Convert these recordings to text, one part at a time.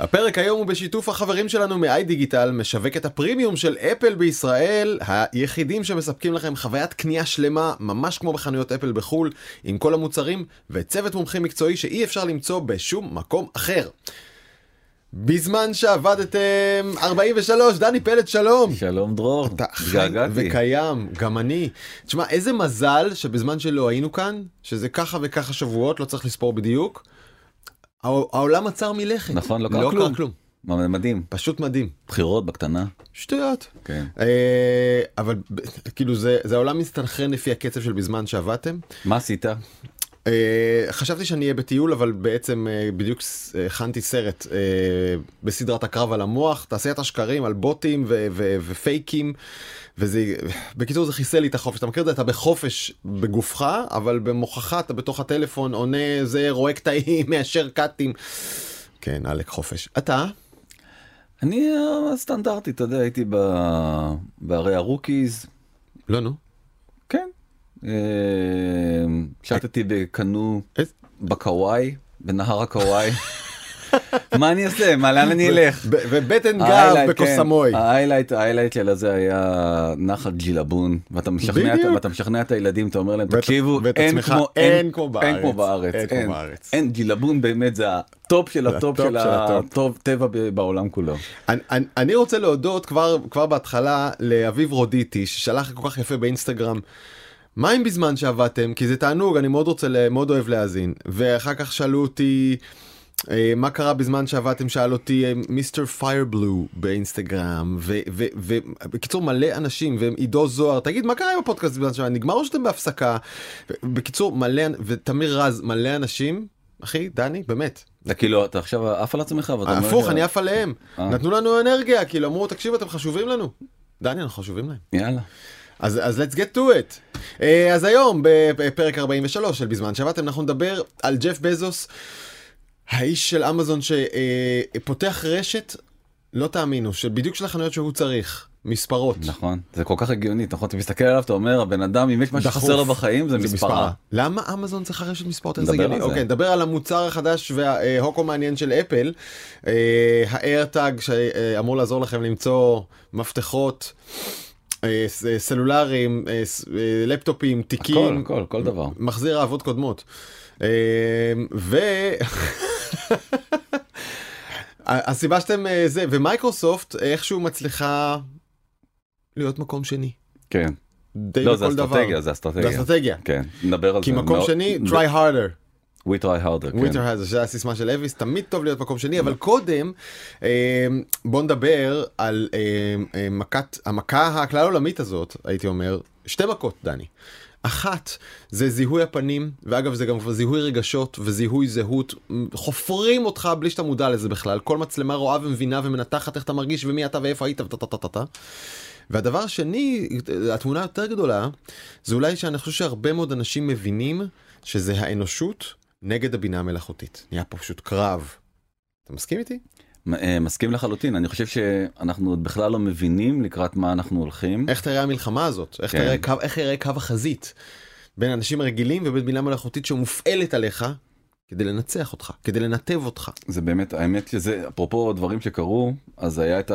הפרק היום הוא בשיתוף החברים שלנו מ-i דיגיטל, משווקת הפרימיום של אפל בישראל, היחידים שמספקים לכם חוויית קנייה שלמה, ממש כמו בחנויות אפל בחו"ל, עם כל המוצרים, וצוות מומחים מקצועי שאי אפשר למצוא בשום מקום אחר. בזמן שעבדתם 43, דני פלד שלום. שלום דרור, אתה חי. וקיים, גם אני. תשמע, איזה מזל שבזמן שלא היינו כאן, שזה ככה וככה שבועות, לא צריך לספור בדיוק, העולם עצר מלכת. נכון, לא קרה לא כלום. קרה כלום. מדהים, פשוט מדהים. בחירות בקטנה. שטויות. כן. אה, אבל כאילו זה, זה העולם מסתנכרן לפי הקצב של בזמן שעבדתם. מה עשית? אה, חשבתי שאני אהיה בטיול אבל בעצם אה, בדיוק ס- הכנתי סרט אה, בסדרת הקרב על המוח תעשיית השקרים על בוטים ו- ו- ופייקים וזה בקיצור זה חיסל לי את החופש. אתה מכיר את זה? אתה בחופש בגופך אבל במוחך אתה בתוך הטלפון עונה זה רואה קטעים מאשר קאטים. כן עלק חופש. אתה? אני אה, סטנדרטי, אתה יודע, הייתי ב- בערי הרוקיז, לא נו. אה, שטתי בקנו בקוואי, בנהר הקוואי. מה אני אעשה? מה, לאן אני אלך? ובטן גב ההיילייט, כן. בקוסמוי. ההיילייט, ההיילייט של הזה היה נחל ג'ילבון, ואתה משכנע, את הילדים, אתה אומר להם, תקשיבו, אין כמו, בארץ. אין כמו בארץ. אין, ג'ילבון באמת זה הטופ של הטופ של. הטוב טבע בעולם כולו. אני, רוצה להודות כבר בהתחלה לאביב רודיטי ששלח כל כך יפה באינסטגרם. מה אם בזמן שעבדתם כי זה תענוג אני מאוד רוצה מאוד אוהב להאזין ואחר כך שאלו אותי אה, מה קרה בזמן שעבדתם שאל אותי אה, מיסטר פיירבלו באינסטגרם ובקיצור מלא אנשים ועידו זוהר תגיד מה קרה עם הפודקאסט בזמן שעבדתם נגמר או שאתם בהפסקה בקיצור מלא ותמיר רז מלא אנשים אחי דני באמת זה כאילו אתה עכשיו עף על עצמך ואתה אומר, הפוך אני עף עליהם אה. נתנו לנו אנרגיה כאילו אמרו תקשיבו אתם חשובים לנו. דני אנחנו חשובים להם. יאללה. אז אז let's get to it. אה, אז היום בפרק 43 של בזמן שעבדתם אנחנו נדבר על ג'ף בזוס האיש של אמזון שפותח רשת לא תאמינו שבדיוק של החנויות שהוא צריך מספרות. נכון זה כל כך הגיוני נכון אתה מסתכל עליו אתה אומר הבן אדם אם יש דחוף. שחסר לו בחיים זה זה מספרה. למה אמזון צריכה רשת מספרות? איך זה נדבר הגיוני? על זה. אוקיי, נדבר על המוצר החדש וההוקו מעניין של אפל, אה, האיירטאג שאמור לעזור לכם למצוא מפתחות. אה, אה, סלולרים, אה, לפטופים, הכל תיקים, הכל כל דבר. מחזיר אהבות קודמות. ו... הסיבה שאתם זה, ומייקרוסופט איכשהו מצליחה להיות מקום שני. כן. די לא זה בכל דבר. אסטרטגיה זה אסטרטגיה. זה אסטרטגיה. כן נדבר על כי זה. מקום מאוד- שני, זה- try harder. We try harder. כן. וויטר הזה, שזה הסיסמה של אביס, תמיד טוב להיות מקום שני, אבל קודם אה, בוא נדבר על אה, אה, מכת, המכה הכלל עולמית הזאת, הייתי אומר, שתי מכות, דני. אחת זה זיהוי הפנים, ואגב זה גם זיהוי רגשות וזיהוי זהות, חופרים אותך בלי שאתה מודע לזה בכלל, כל מצלמה רואה ומבינה ומנתחת איך אתה מרגיש ומי אתה ואיפה היית וטה-טה-טה-טה. והדבר השני, התמונה היותר גדולה, זה אולי שאני חושב שהרבה מאוד אנשים מבינים שזה האנושות נגד הבינה המלאכותית. נהיה פה פשוט קרב. אתה מסכים איתי? אה, מסכים לחלוטין אני חושב שאנחנו עוד בכלל לא מבינים לקראת מה אנחנו הולכים. איך תראה המלחמה הזאת? איך כן. תראה קו, איך יראה קו החזית בין אנשים רגילים ובין בינה מלאכותית שמופעלת עליך כדי לנצח אותך, כדי לנתב אותך. זה באמת האמת שזה אפרופו דברים שקרו אז היה את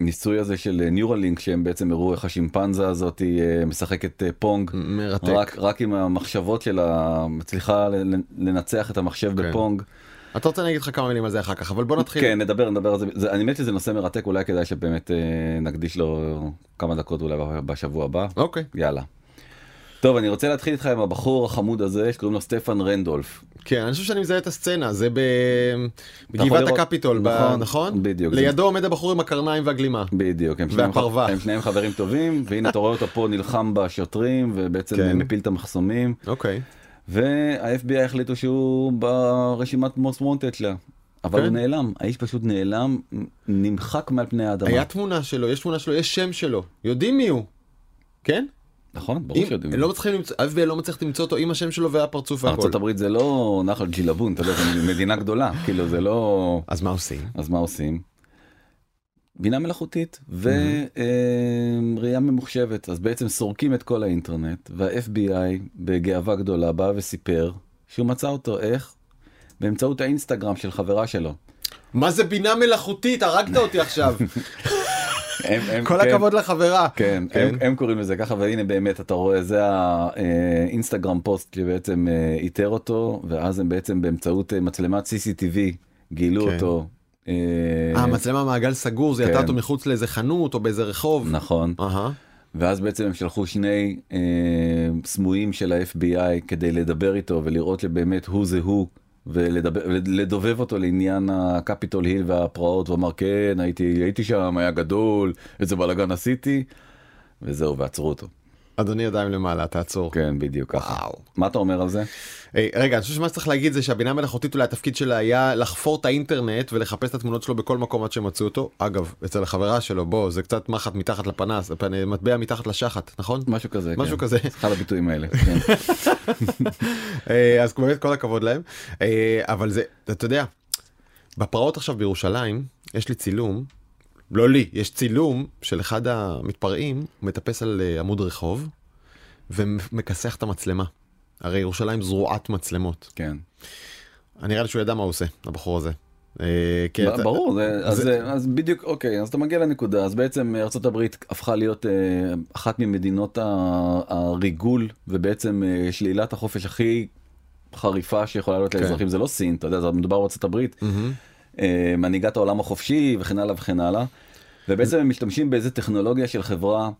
הניסוי הזה של Neuralink שהם בעצם הראו איך השימפנזה הזאת אה, משחקת אה, Pong. מרתק. רק, רק עם המחשבות שלה מצליחה לנצח את המחשב כן. ב Pong. אתה רוצה אני אגיד לך כמה מילים על זה אחר כך, אבל בוא נתחיל. כן נדבר נדבר על זה, זה אני מת שזה נושא מרתק אולי כדאי שבאמת אה, נקדיש לו כמה דקות אולי בשבוע הבא אוקיי. יאללה. טוב אני רוצה להתחיל איתך עם הבחור החמוד הזה שקוראים לו סטפן רנדולף. כן, אני חושב שאני מזהה את הסצנה, זה בגבעת הקפיטול, נכון, נכון? בדיוק, לידו עומד הבחור עם הקרניים והגלימה. בדיוק והפרווה. הם שניהם חברים טובים והנה אתה רואה אותו פה נלחם בשוטרים ובעצם כן. מפיל את המחסומים אוקיי. וה-FBI החליטו שהוא ברשימת most wanted שלה. אבל כן. הוא נעלם האיש פשוט נעלם נמחק מעל פני האדמה. היה תמונה שלו, יש תמונה שלו, יש שם שלו, יודעים מי הוא. כן? נכון ברור שיודעים. הם לא מצליחים למצוא, ה-FBI לא מצליח למצוא אותו עם השם שלו והפרצוף והכל. ארצות הברית זה לא נחל ג'ילבון אתה יודע זה מדינה גדולה כאילו זה לא אז מה עושים? אז מה עושים. בינה מלאכותית וראייה ממוחשבת אז בעצם סורקים את כל האינטרנט וה-FBI בגאווה גדולה בא וסיפר שהוא מצא אותו איך באמצעות האינסטגרם של חברה שלו. מה זה בינה מלאכותית? הרגת אותי עכשיו. כל כן, הכבוד לחברה. כן, כן. הם, קוראים לזה ככה והנה באמת אתה רואה זה האינסטגרם פוסט שבעצם אה, איתר אותו ואז הם בעצם באמצעות אה, מצלמת CCTV גילו כן. אותו. אה, מצלמה מעגל סגור, זה כן. אותו מחוץ לאיזה חנות או באיזה רחוב. נכון. ואז בעצם הם שלחו שני אה, סמויים של ה-FBI כדי לדבר איתו ולראות שבאמת הוא זה הוא ולדובב אותו לעניין הקפיטול היל והפרעות ואמר כן הייתי הייתי שם היה גדול איזה בלאגן עשיתי וזהו ועצרו אותו. אדוני ידיים למעלה, תעצור. כן בדיוק ככה. וואו. מה אתה אומר על זה? היי, רגע, אני חושב שמה שצריך להגיד זה שהבינה המלאכותית אולי התפקיד שלה היה לחפור את האינטרנט ולחפש את התמונות שלו בכל מקום עד שמצאו אותו. אגב, אצל החברה שלו, בוא, זה קצת מחט מתחת לפנס, פנ- מטבע מתחת לשחת, נכון? משהו כזה. משהו כן. כזה. על הביטויים האלה. כן. אה, אז באמת כל הכבוד להם. אה, אבל זה, אתה יודע, בפרעות עכשיו בירושלים, יש לי צילום, לא לי, יש צילום של אחד המתפרעים, הוא מטפס על אה, עמוד רחוב ומכסח את המצלמה. הרי ירושלים זרועת מצלמות. כן. נראה לי שהוא ידע מה הוא עושה, הבחור הזה. אה, אתה- ברור זה, אז, זה- זה... אז בדיוק אוקיי אז אתה מגיע לנקודה אז בעצם ארה"ב הפכה להיות אה, אחת ממדינות הריגול ובעצם אה, שלילת החופש הכי חריפה שיכולה להיות כן. לאזרחים זה לא סין אתה יודע זה מדובר בארה"ב. אה, מנהיגת העולם החופשי וכן הלאה וכן הלאה ובעצם הם משתמשים באיזה טכנולוגיה של חברה.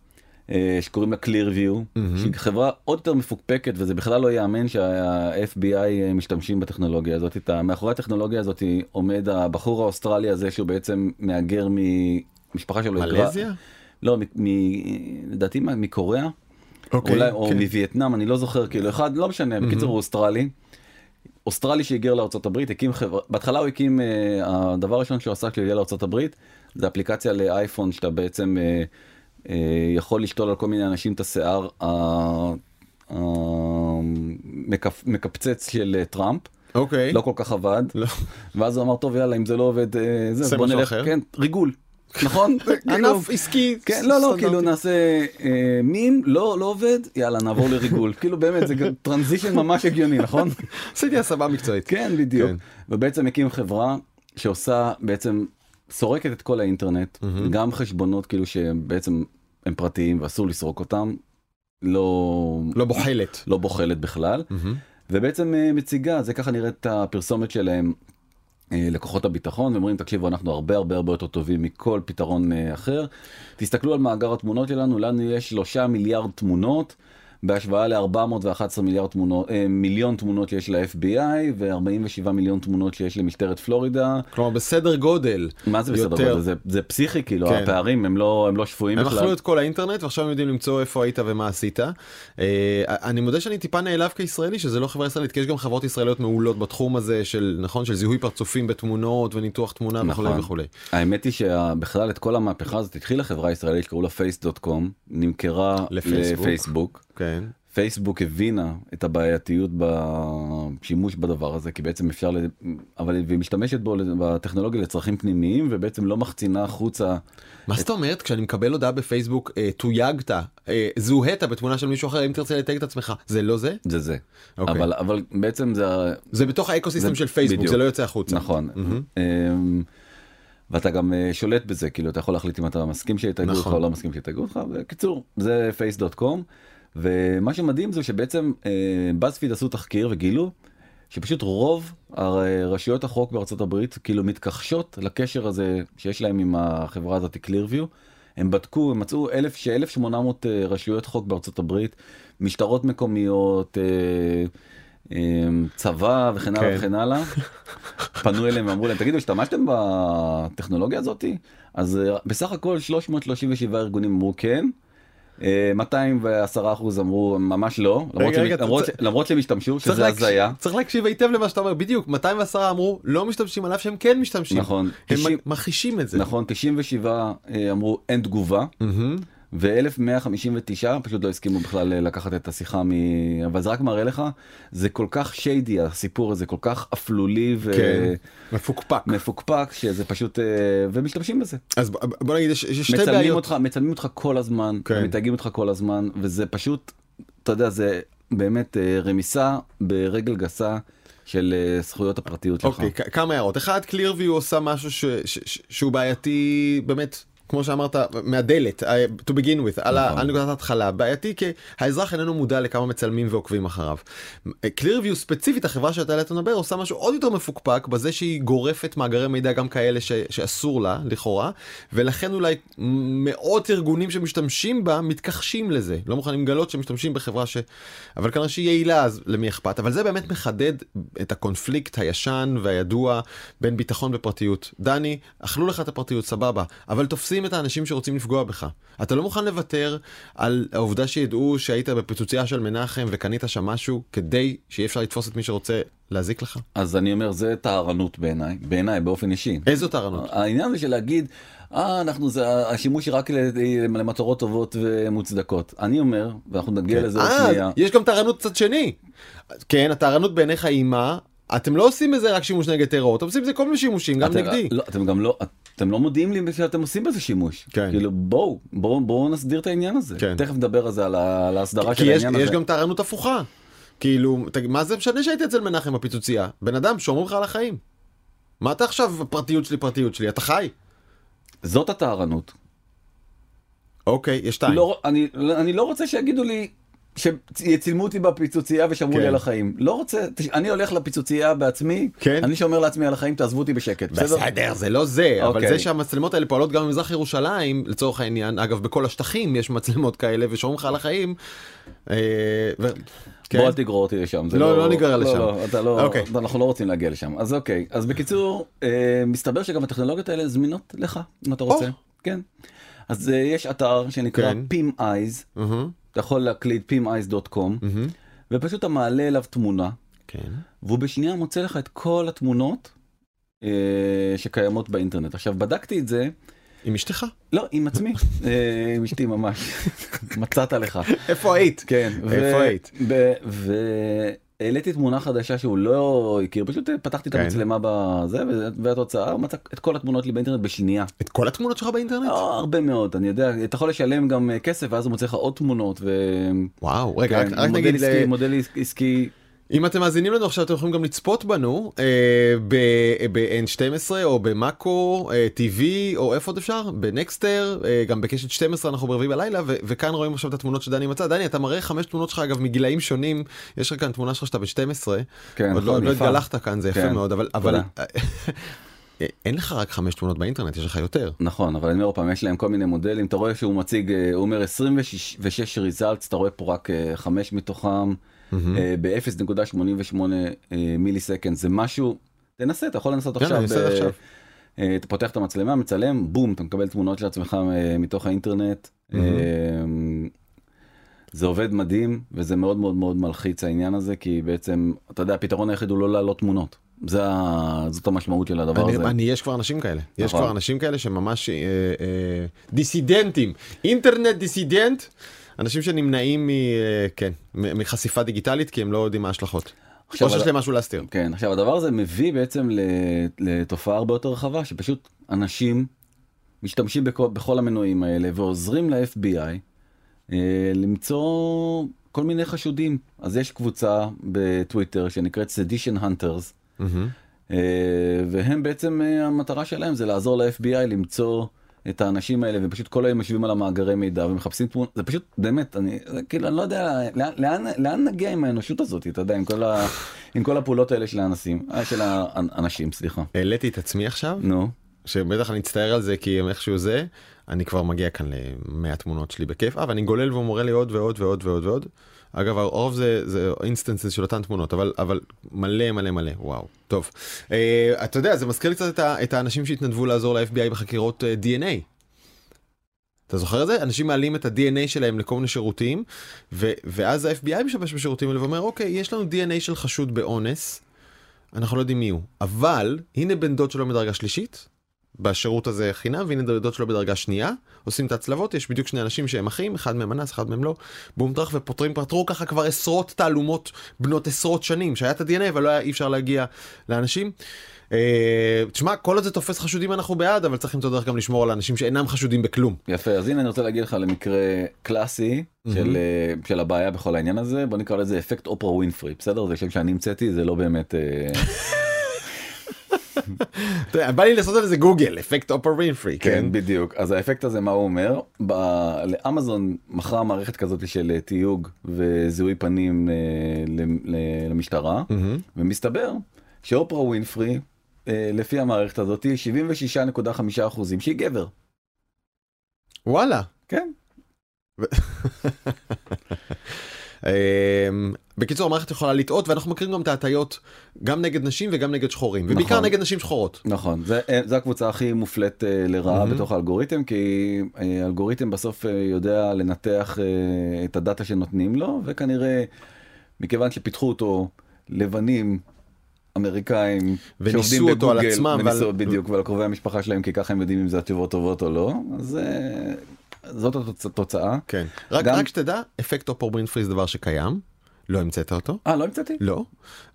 אה, שקוראים לה Clearview. שהיא חברה עוד יותר מפוקפקת וזה בכלל לא ייאמן שה-FBI אה, משתמשים בטכנולוגיה הזאת. מאחורי הטכנולוגיה הזאת עומד הבחור האוסטרלי הזה שהוא בעצם מהגר ממשפחה שלו. מלזיה? לא, לדעתי מקוריאה, אוקיי, אולי, או כן. מווייטנאם, אני לא זוכר, כאילו אחד, לא משנה, בקיצור הוא אוסטרלי. אוסטרלי שהיגר לארה"ב, הקים חברה, בהתחלה הוא הקים, אה, הדבר הראשון שהוא עשה כשהוא הגיע לארה"ב, זה אפליקציה לאייפון שאתה בעצם אה, אה, יכול לשתול על כל מיני אנשים את השיער ה- המקפ- מקפצץ של טראמפ, אוקיי. לא כל כך עבד, לא. ואז הוא אמר טוב יאללה אם זה לא עובד, זה, בוא נלך, אחר. כן, ריגול, נכון? כאילו, ענף עסקי. כן, לא, לא. כאילו נעשה אה, מים, לא, לא עובד, יאללה, נעבור לריגול. כאילו באמת, זה טרנזישן ממש הגיוני, נכון? עשיתי הסבה מקצועית. כן, בדיוק. כן. ובעצם הקים חברה שעושה, בעצם סורקת את כל האינטרנט, גם חשבונות כאילו שבעצם הם פרטיים ואסור לסרוק אותם, לא, לא בוחלת. לא בוחלת בכלל. ובעצם אה, מציגה, זה ככה נראית הפרסומת שלהם לכוחות הביטחון, ואומרים תקשיבו אנחנו הרבה הרבה הרבה יותר טובים מכל פתרון אה, אחר. תסתכלו על מאגר התמונות שלנו, לנו יש שלושה מיליארד תמונות. בהשוואה ל-411 מיליארד תמונות, אה, מיליון תמונות שיש ל-FBI ו-47 מיליון תמונות שיש למשטרת פלורידה. כלומר בסדר גודל. מה זה בסדר יותר. גודל? זה, זה פסיכי כאילו, כן. הפערים הם לא, הם לא שפויים הם בכלל. אכלו את כל האינטרנט ועכשיו הם יודעים למצוא איפה היית ומה עשית. אה, אני מודה שאני טיפה נעלב כישראלי שזה לא חברה ישראלית כי יש גם חברות ישראליות מעולות בתחום הזה של נכון של זיהוי פרצופים בתמונות וניתוח תמונה וכולי נכון. וכולי. האמת היא שבכלל את כל המהפכה הזאת התחילה חברה ישראלית שקראו לה פייס.קום, נמכרה לפייסבוק. לפייסבוק. כן. פייסבוק הבינה את הבעייתיות בשימוש בדבר הזה כי בעצם אפשר ל... אבל היא משתמשת בו בטכנולוגיה לצרכים פנימיים ובעצם לא מחצינה החוצה מה זאת אומרת כשאני מקבל הודעה בפייסבוק אה, תויגת אה, זוהית בתמונה של מישהו אחר אם תרצה לתייג את עצמך זה לא זה זה זה אוקיי. אבל אבל בעצם זה זה בתוך האקוסיסטם זה- של פייסבוק בדיוק. זה לא יוצא החוצה. נכון. אמ, ואתה גם אה, שולט בזה כאילו אתה יכול להחליט אם אתה מסכים אותך נכון. או לא מסכים שיתייגו אותך בקיצור זה face.com ומה שמדהים זה שבעצם בספיד עשו תחקיר וגילו שפשוט רוב רשויות החוק בארצות הברית כאילו מתכחשות לקשר הזה שיש להם עם החברה הזאת Clearview. הם בדקו הם מצאו אלף ש-1800 רשויות חוק בארצות הברית משטרות מקומיות. אה, אה, צבא וכן הלאה כן. וכן הלאה פנו אליהם ואמרו להם תגידו השתמשתם בטכנולוגיה הזאתי אז אה, בסך הכל 337 ארגונים אמרו כן. אה, 210 אחוז אמרו ממש לא למרות רגע, שהם- רגע, למרות ש- למרות שהם השתמשו שזה להקשיב- הזיה צריך להקשיב היטב למה שאתה אומר בדיוק 210 אמרו לא משתמשים על אף שהם כן משתמשים. נכון הם 90 מכחישים את זה. נכון 97 אה, אמרו אין תגובה מהמם. ו-1159 פשוט לא הסכימו בכלל אה, לקחת את השיחה מ... אבל זה רק מראה לך זה כל כך שיידי הסיפור הזה כל כך אפלולי כן. מפוקפק. ומפוקפק שזה פשוט אה, ומשתמשים בזה. אז בוא נגיד יש יש שתי מצלמים בעיות. אותך מצלמים אותך כל הזמן כן. מתייגים אותך כל הזמן וזה פשוט אתה יודע זה באמת אה, רמיסה ברגל גסה של זכויות הפרטיות שלך. אוקיי, כמה הערות. אחד, Clearview עושה משהו ש- ש- ש- שהוא בעייתי באמת. כמו שאמרת, מהדלת, אה, to begin with, על ה- נכון. על נקודת ההתחלה, בעייתי כי האזרח איננו מודע לכמה מצלמים ועוקבים אחריו. Clearview ספציפית, החברה שאתה עליה לדבר, עושה משהו עוד יותר מפוקפק בזה שהיא גורפת מאגרי מידע גם כאלה ש- שאסור לה, לכאורה, ולכן אולי מאות ארגונים שמשתמשים בה מתכחשים לזה, לא מוכנים לגלות שמשתמשים בחברה ש... אבל כנראה שהיא יעילה, אז למי אכפת? אבל זה באמת מחדד את הקונפליקט הישן והידוע בין ביטחון ופרטיות. דני, אכלו לך את הפרטיות, סבבה, אבל תופסים את האנשים שרוצים לפגוע בך. אתה לא מוכן לוותר על העובדה שידעו שהיית בפיצוצייה של מנחם וקנית שם משהו כדי שיהיה אפשר לתפוס את מי שרוצה להזיק לך? אז אני אומר, זה טהרנות בעיניי, בעיניי באופן אישי. איזו טהרנות? העניין זה של להגיד, אה, אנחנו, זה, השימוש היא רק למטרות טובות ומוצדקות. אני אומר, ואנחנו נגיע לזה עוד אה, שנייה. יש גם טהרנות צד שני. כן, הטהרנות בעיניך היא מה? אתם לא עושים בזה רק שימוש נגד טרור, אתם עושים בזה כל מיני שימושים, גם אתם- נגדי. לא, אתם גם לא, אתם לא מודיעים לי שאתם עושים בזה שימוש. כן. כאילו בואו, בואו, בואו נסדיר את העניין הזה. כן. תכף נדבר על זה, על ההסדרה כי של יש, העניין יש הזה. גם טהרנות הפוכה. כאילו, תגיד, מה זה משנה שהיית אצל מנחם בפיצוצייה? בן אדם, שומרים לך על החיים. מה אתה עכשיו, פרטיות שלי, פרטיות שלי, אתה חי? זאת הטהרנות. אוקיי, יש שתיים. לא, אני, אני לא רוצה שיגידו לי שיצילמו אותי בפיצוצייה ושמרו כן. לי על החיים. לא רוצה, אני הולך לפיצוצייה בעצמי, כן. אני שומר לעצמי על החיים, תעזבו אותי בשקט. בסדר, זה לא זה, אבל אוקיי. זה שהמצלמות האלה פועלות גם במזרח ירושלים, לצורך העניין, אגב, בכל השטחים יש מצלמות כאלה ושומרים לך על החיים. אה, ו- כן. בוא אל תגרור אותי לשם. זה לא, לא ניגרר לשם. לא, אתה לא, אוקיי. אנחנו לא רוצים להגיע לשם. אז אוקיי, אז בקיצור, אה, מסתבר שגם הטכנולוגיות האלה זמינות לך, אם אתה רוצה. כן. אז אה, יש אתר שנקרא כן. PIM Eyes, מהמם, אתה יכול להקליד pimeyes.com, מהמם. ופשוט אתה מעלה אליו תמונה, כן. והוא בשנייה מוצא לך את כל התמונות אה, שקיימות באינטרנט. עכשיו, בדקתי את זה, עם אשתך? לא, עם עצמי, אה, עם אשתי ממש, מצאת לך. איפה היית? כן. איפה היית? והעליתי תמונה חדשה שהוא לא הכיר, פשוט פתחתי את כן. המצלמה בזה, והתוצאה, הוא מצא את כל התמונות שלי באינטרנט בשנייה. את כל התמונות שלך באינטרנט? לא, הרבה מאוד, אני יודע, אתה יכול לשלם גם אה, כסף, ואז הוא מוצא לך עוד תמונות, ו... וואו, רגע, רק, כן, רק מודל נגיד, עסקי, ל- מודל עסקי- עסקי, אם אתם מאזינים לנו עכשיו אתם יכולים גם לצפות בנו אה, ב-N12 או במאקו אה, TV או איפה עוד אפשר? בנקסטר, אה, גם בקשת 12 אנחנו ברביעי בלילה ו- וכאן רואים עכשיו את התמונות שדני מצא. דני אתה מראה חמש תמונות שלך אגב מגילאים שונים, יש לך כאן תמונה שלך שאתה ב-12, כן, עוד לא, נכון, לא. התגלחת כאן זה יפה כן, מאוד אבל אבל. אה, אין לך רק חמש תמונות באינטרנט יש לך יותר. נכון, אבל אני אומר עוד פעם, יש להם כל מיני מודלים, אתה רואה שהוא מציג, אה, הוא אומר 26 ריזלטס, אתה רואה פה רק 5 מתוכם, אה, ב-0.88 מילי סקנד, זה משהו, תנסה, אתה יכול לנסות עכשיו. אה, אתה פותח את המצלמה, מצלם, בום, אתה מקבל תמונות של עצמך אה, מתוך האינטרנט. אה, זה עובד מדהים וזה מאוד מאוד מאוד מלחיץ העניין הזה כי בעצם אתה יודע הפתרון היחיד הוא לא להעלות תמונות זה זאת המשמעות של הדבר אני, הזה. אני יש כבר אנשים כאלה יש נכון. כבר אנשים כאלה שממש אה, אה, דיסידנטים אינטרנט דיסידנט אנשים שנמנעים מ, אה, כן, מחשיפה דיגיטלית כי הם לא יודעים מה ההשלכות. או שיש להם משהו להסתיר. כן עכשיו הדבר הזה מביא בעצם לתופעה הרבה יותר רחבה שפשוט אנשים משתמשים בכל, בכל המנועים האלה ועוזרים ל-FBI אה, למצוא כל מיני חשודים אז יש קבוצה בטוויטר שנקראת sedition hunters. אה, והם בעצם אה, המטרה שלהם זה לעזור ל-FBI למצוא את האנשים האלה ופשוט כל היום יושבים על המאגרי מידע ומחפשים תמונות. זה פשוט באמת אני זה כאילו אני לא יודע לאן, לאן, לאן נגיע עם האנושות הזאת אתה יודע עם כל, ה, עם כל הפעולות האלה של האנשים אה, של האנשים סליחה. העליתי את עצמי עכשיו? נו. שבטח אני אצטער על זה כי הם איכשהו זה. אני כבר מגיע כאן ל-100 תמונות שלי בכיף. אה, ואני גולל והוא מורה לי עוד ועוד ועוד ועוד ועוד. אגב הרוב זה instances של אותן תמונות אבל אבל מלא מלא מלא וואו טוב אה, אתה יודע זה מזכיר לי קצת את, ה- את האנשים שהתנדבו לעזור ל-FBI בחקירות אה, DNA. אתה זוכר את זה? אנשים מעלים את ה-DNA שלהם לכל מיני שירותים, ו- ואז ה-FBI משתמש בשירותים האלה ואומר, אוקיי, יש לנו DNA של חשוד באונס, אנחנו לא יודעים מי הוא, אבל הנה בן דוד שלו מדרגה שלישית, בשירות הזה חינם והנה דודות שלו בדרגה שנייה עושים את ההצלבות יש בדיוק שני אנשים שהם אחים אחד מהם אנס אחד מהם לא בום טראח ופותרים פתרו ככה כבר עשרות תעלומות בנות עשרות שנים שהיה את ה-DNA אבל לא היה אי אפשר להגיע לאנשים. אה, תשמע כל עוד זה תופס חשודים אנחנו בעד אבל צריך למצוא דרך גם לשמור על אנשים שאינם חשודים בכלום. יפה אז הנה אני רוצה להגיד לך למקרה קלאסי של, אה, של הבעיה בכל העניין הזה בוא נקרא לזה אפקט אופרה ווינפרי בסדר זה שם שאני המצאתי זה לא באמת. אה, יודע, בא לי לעשות על זה גוגל אפקט אופר ווינפרי כן כן? בדיוק. אז האפקט הזה מה הוא אומר? לאמזון מכרה מערכת כזאת של אה, תיוג וזיהוי פנים אה, למשטרה. ומסתבר שאופרה ווינפרי אה, לפי המערכת הזאת 76.5 אחוזים שהיא גבר. וואלה. כן בקיצור המערכת יכולה לטעות ואנחנו מכירים גם את ההטיות גם נגד נשים וגם נגד שחורים ובעיקר נכון. נגד נשים שחורות. נכון זה אה, זה הקבוצה הכי מופלית אה, לרעה מהמם. בתוך האלגוריתם כי אה, האלגוריתם בסוף יודע לנתח את הדאטה שנותנים לו וכנראה מכיוון שפיתחו אותו לבנים. אמריקאים וניסו שעובדים אותו על בגוגל, עצמם וניסו ועל- בדיוק ועל קרובי המשפחה שלהם כי ככה הם יודעים אם זה התשובות טובות או לא אז זאת התוצ- התוצאה. כן. רק גם- רק שתדע אפקט אופר ווינפרי זה דבר שקיים. לא המצאת אותו. אה לא המצאתי? לא.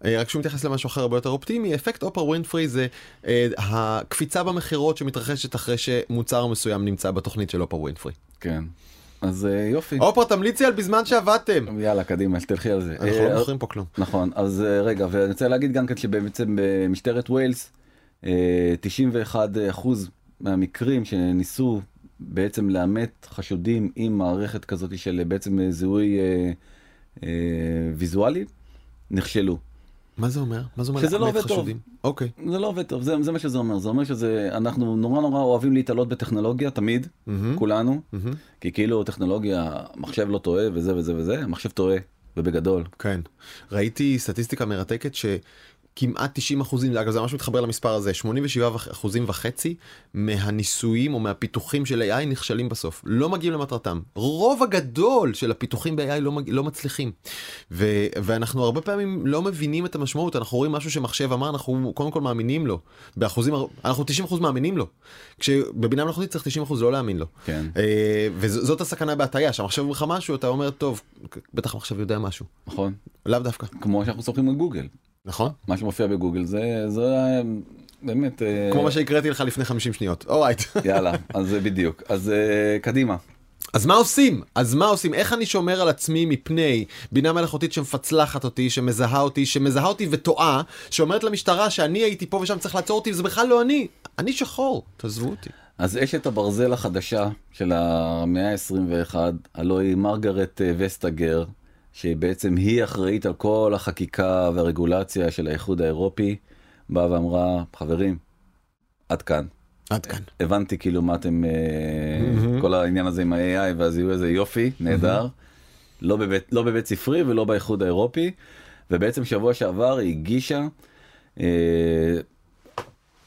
אה, רק שהוא מתייחס למשהו אחר הרבה יותר אופטימי אפקט אופר ווינפרי זה אה, הקפיצה במכירות שמתרחשת אחרי שמוצר מסוים נמצא בתוכנית של אופר ווינפרי. כן. אז אה, יופי. אופר תמליצי על בזמן שעבדתם. יאללה קדימה תלכי על זה. אנחנו אה, לא מוכרים פה כלום. נכון אז רגע ואני רוצה להגיד גם כן שבעצם במשטרת ווילס אה, 91 אחוז מהמקרים שניסו בעצם לאמת חשודים עם מערכת כזאת של אה, בעצם אה, זיהוי אה, אה, ויזואלי נכשלו. מה זה אומר? מה זה אומר? שזה לא עובד טוב. חשודים? אוקיי. זה לא עובד טוב זה, זה מה שזה אומר זה אומר שזה אנחנו נורא נורא אוהבים להתעלות בטכנולוגיה תמיד מהמם, כולנו מהמם. כי כאילו טכנולוגיה מחשב לא טועה וזה וזה וזה המחשב טועה ובגדול כן. ראיתי סטטיסטיקה מרתקת שכמעט 90 אחוזים, אגב זה ממש מתחבר למספר הזה, 87 אחוזים וחצי מהניסויים או מהפיתוחים של AI נכשלים בסוף. לא מגיעים למטרתם. רוב הגדול של הפיתוחים ב-AI לא, מג... לא מצליחים. ו... ואנחנו הרבה פעמים לא מבינים את המשמעות, אנחנו רואים משהו שמחשב אמר, אנחנו קודם כל מאמינים לו. באחוזים, אנחנו 90 אחוז מאמינים לו. כשבבינה מלאכותית צריך 90 אחוז לא להאמין לו. כן אה, וזאת הסכנה בהטעיה, שהמחשב אומר לך משהו, אתה אומר, טוב, בטח המחשב יודע משהו. נכון לאו דווקא. כמו שאנחנו סומכים על גוגל נכון? מה שמופיע בגוגל זה זה באמת אה, כמו מה שהקראתי לך לפני 50 שניות. אורייט. יאללה אז זה בדיוק אז אה, קדימה אז מה עושים? אז מה עושים? איך אני שומר על עצמי מפני בינה מלאכותית שמפצלחת אותי, שמזהה אותי, שמזהה אותי וטועה, שאומרת למשטרה שאני הייתי פה ושם צריך לעצור אותי וזה בכלל לא אני. אני שחור, תעזבו אותי. אז אשת הברזל החדשה של המאה ה-21 הלוא היא מרגרט אה, וסטגר שבעצם היא אחראית על כל החקיקה והרגולציה של האיחוד האירופי באה ואמרה חברים עד כאן עד כאן. הבנתי כאילו מה אתם אה. כל העניין הזה עם ה-AI והזיהוי הזה יופי נהדר לא בבית לא בבית ספרי ולא באיחוד האירופי ובעצם שבוע שעבר היא הגישה אה,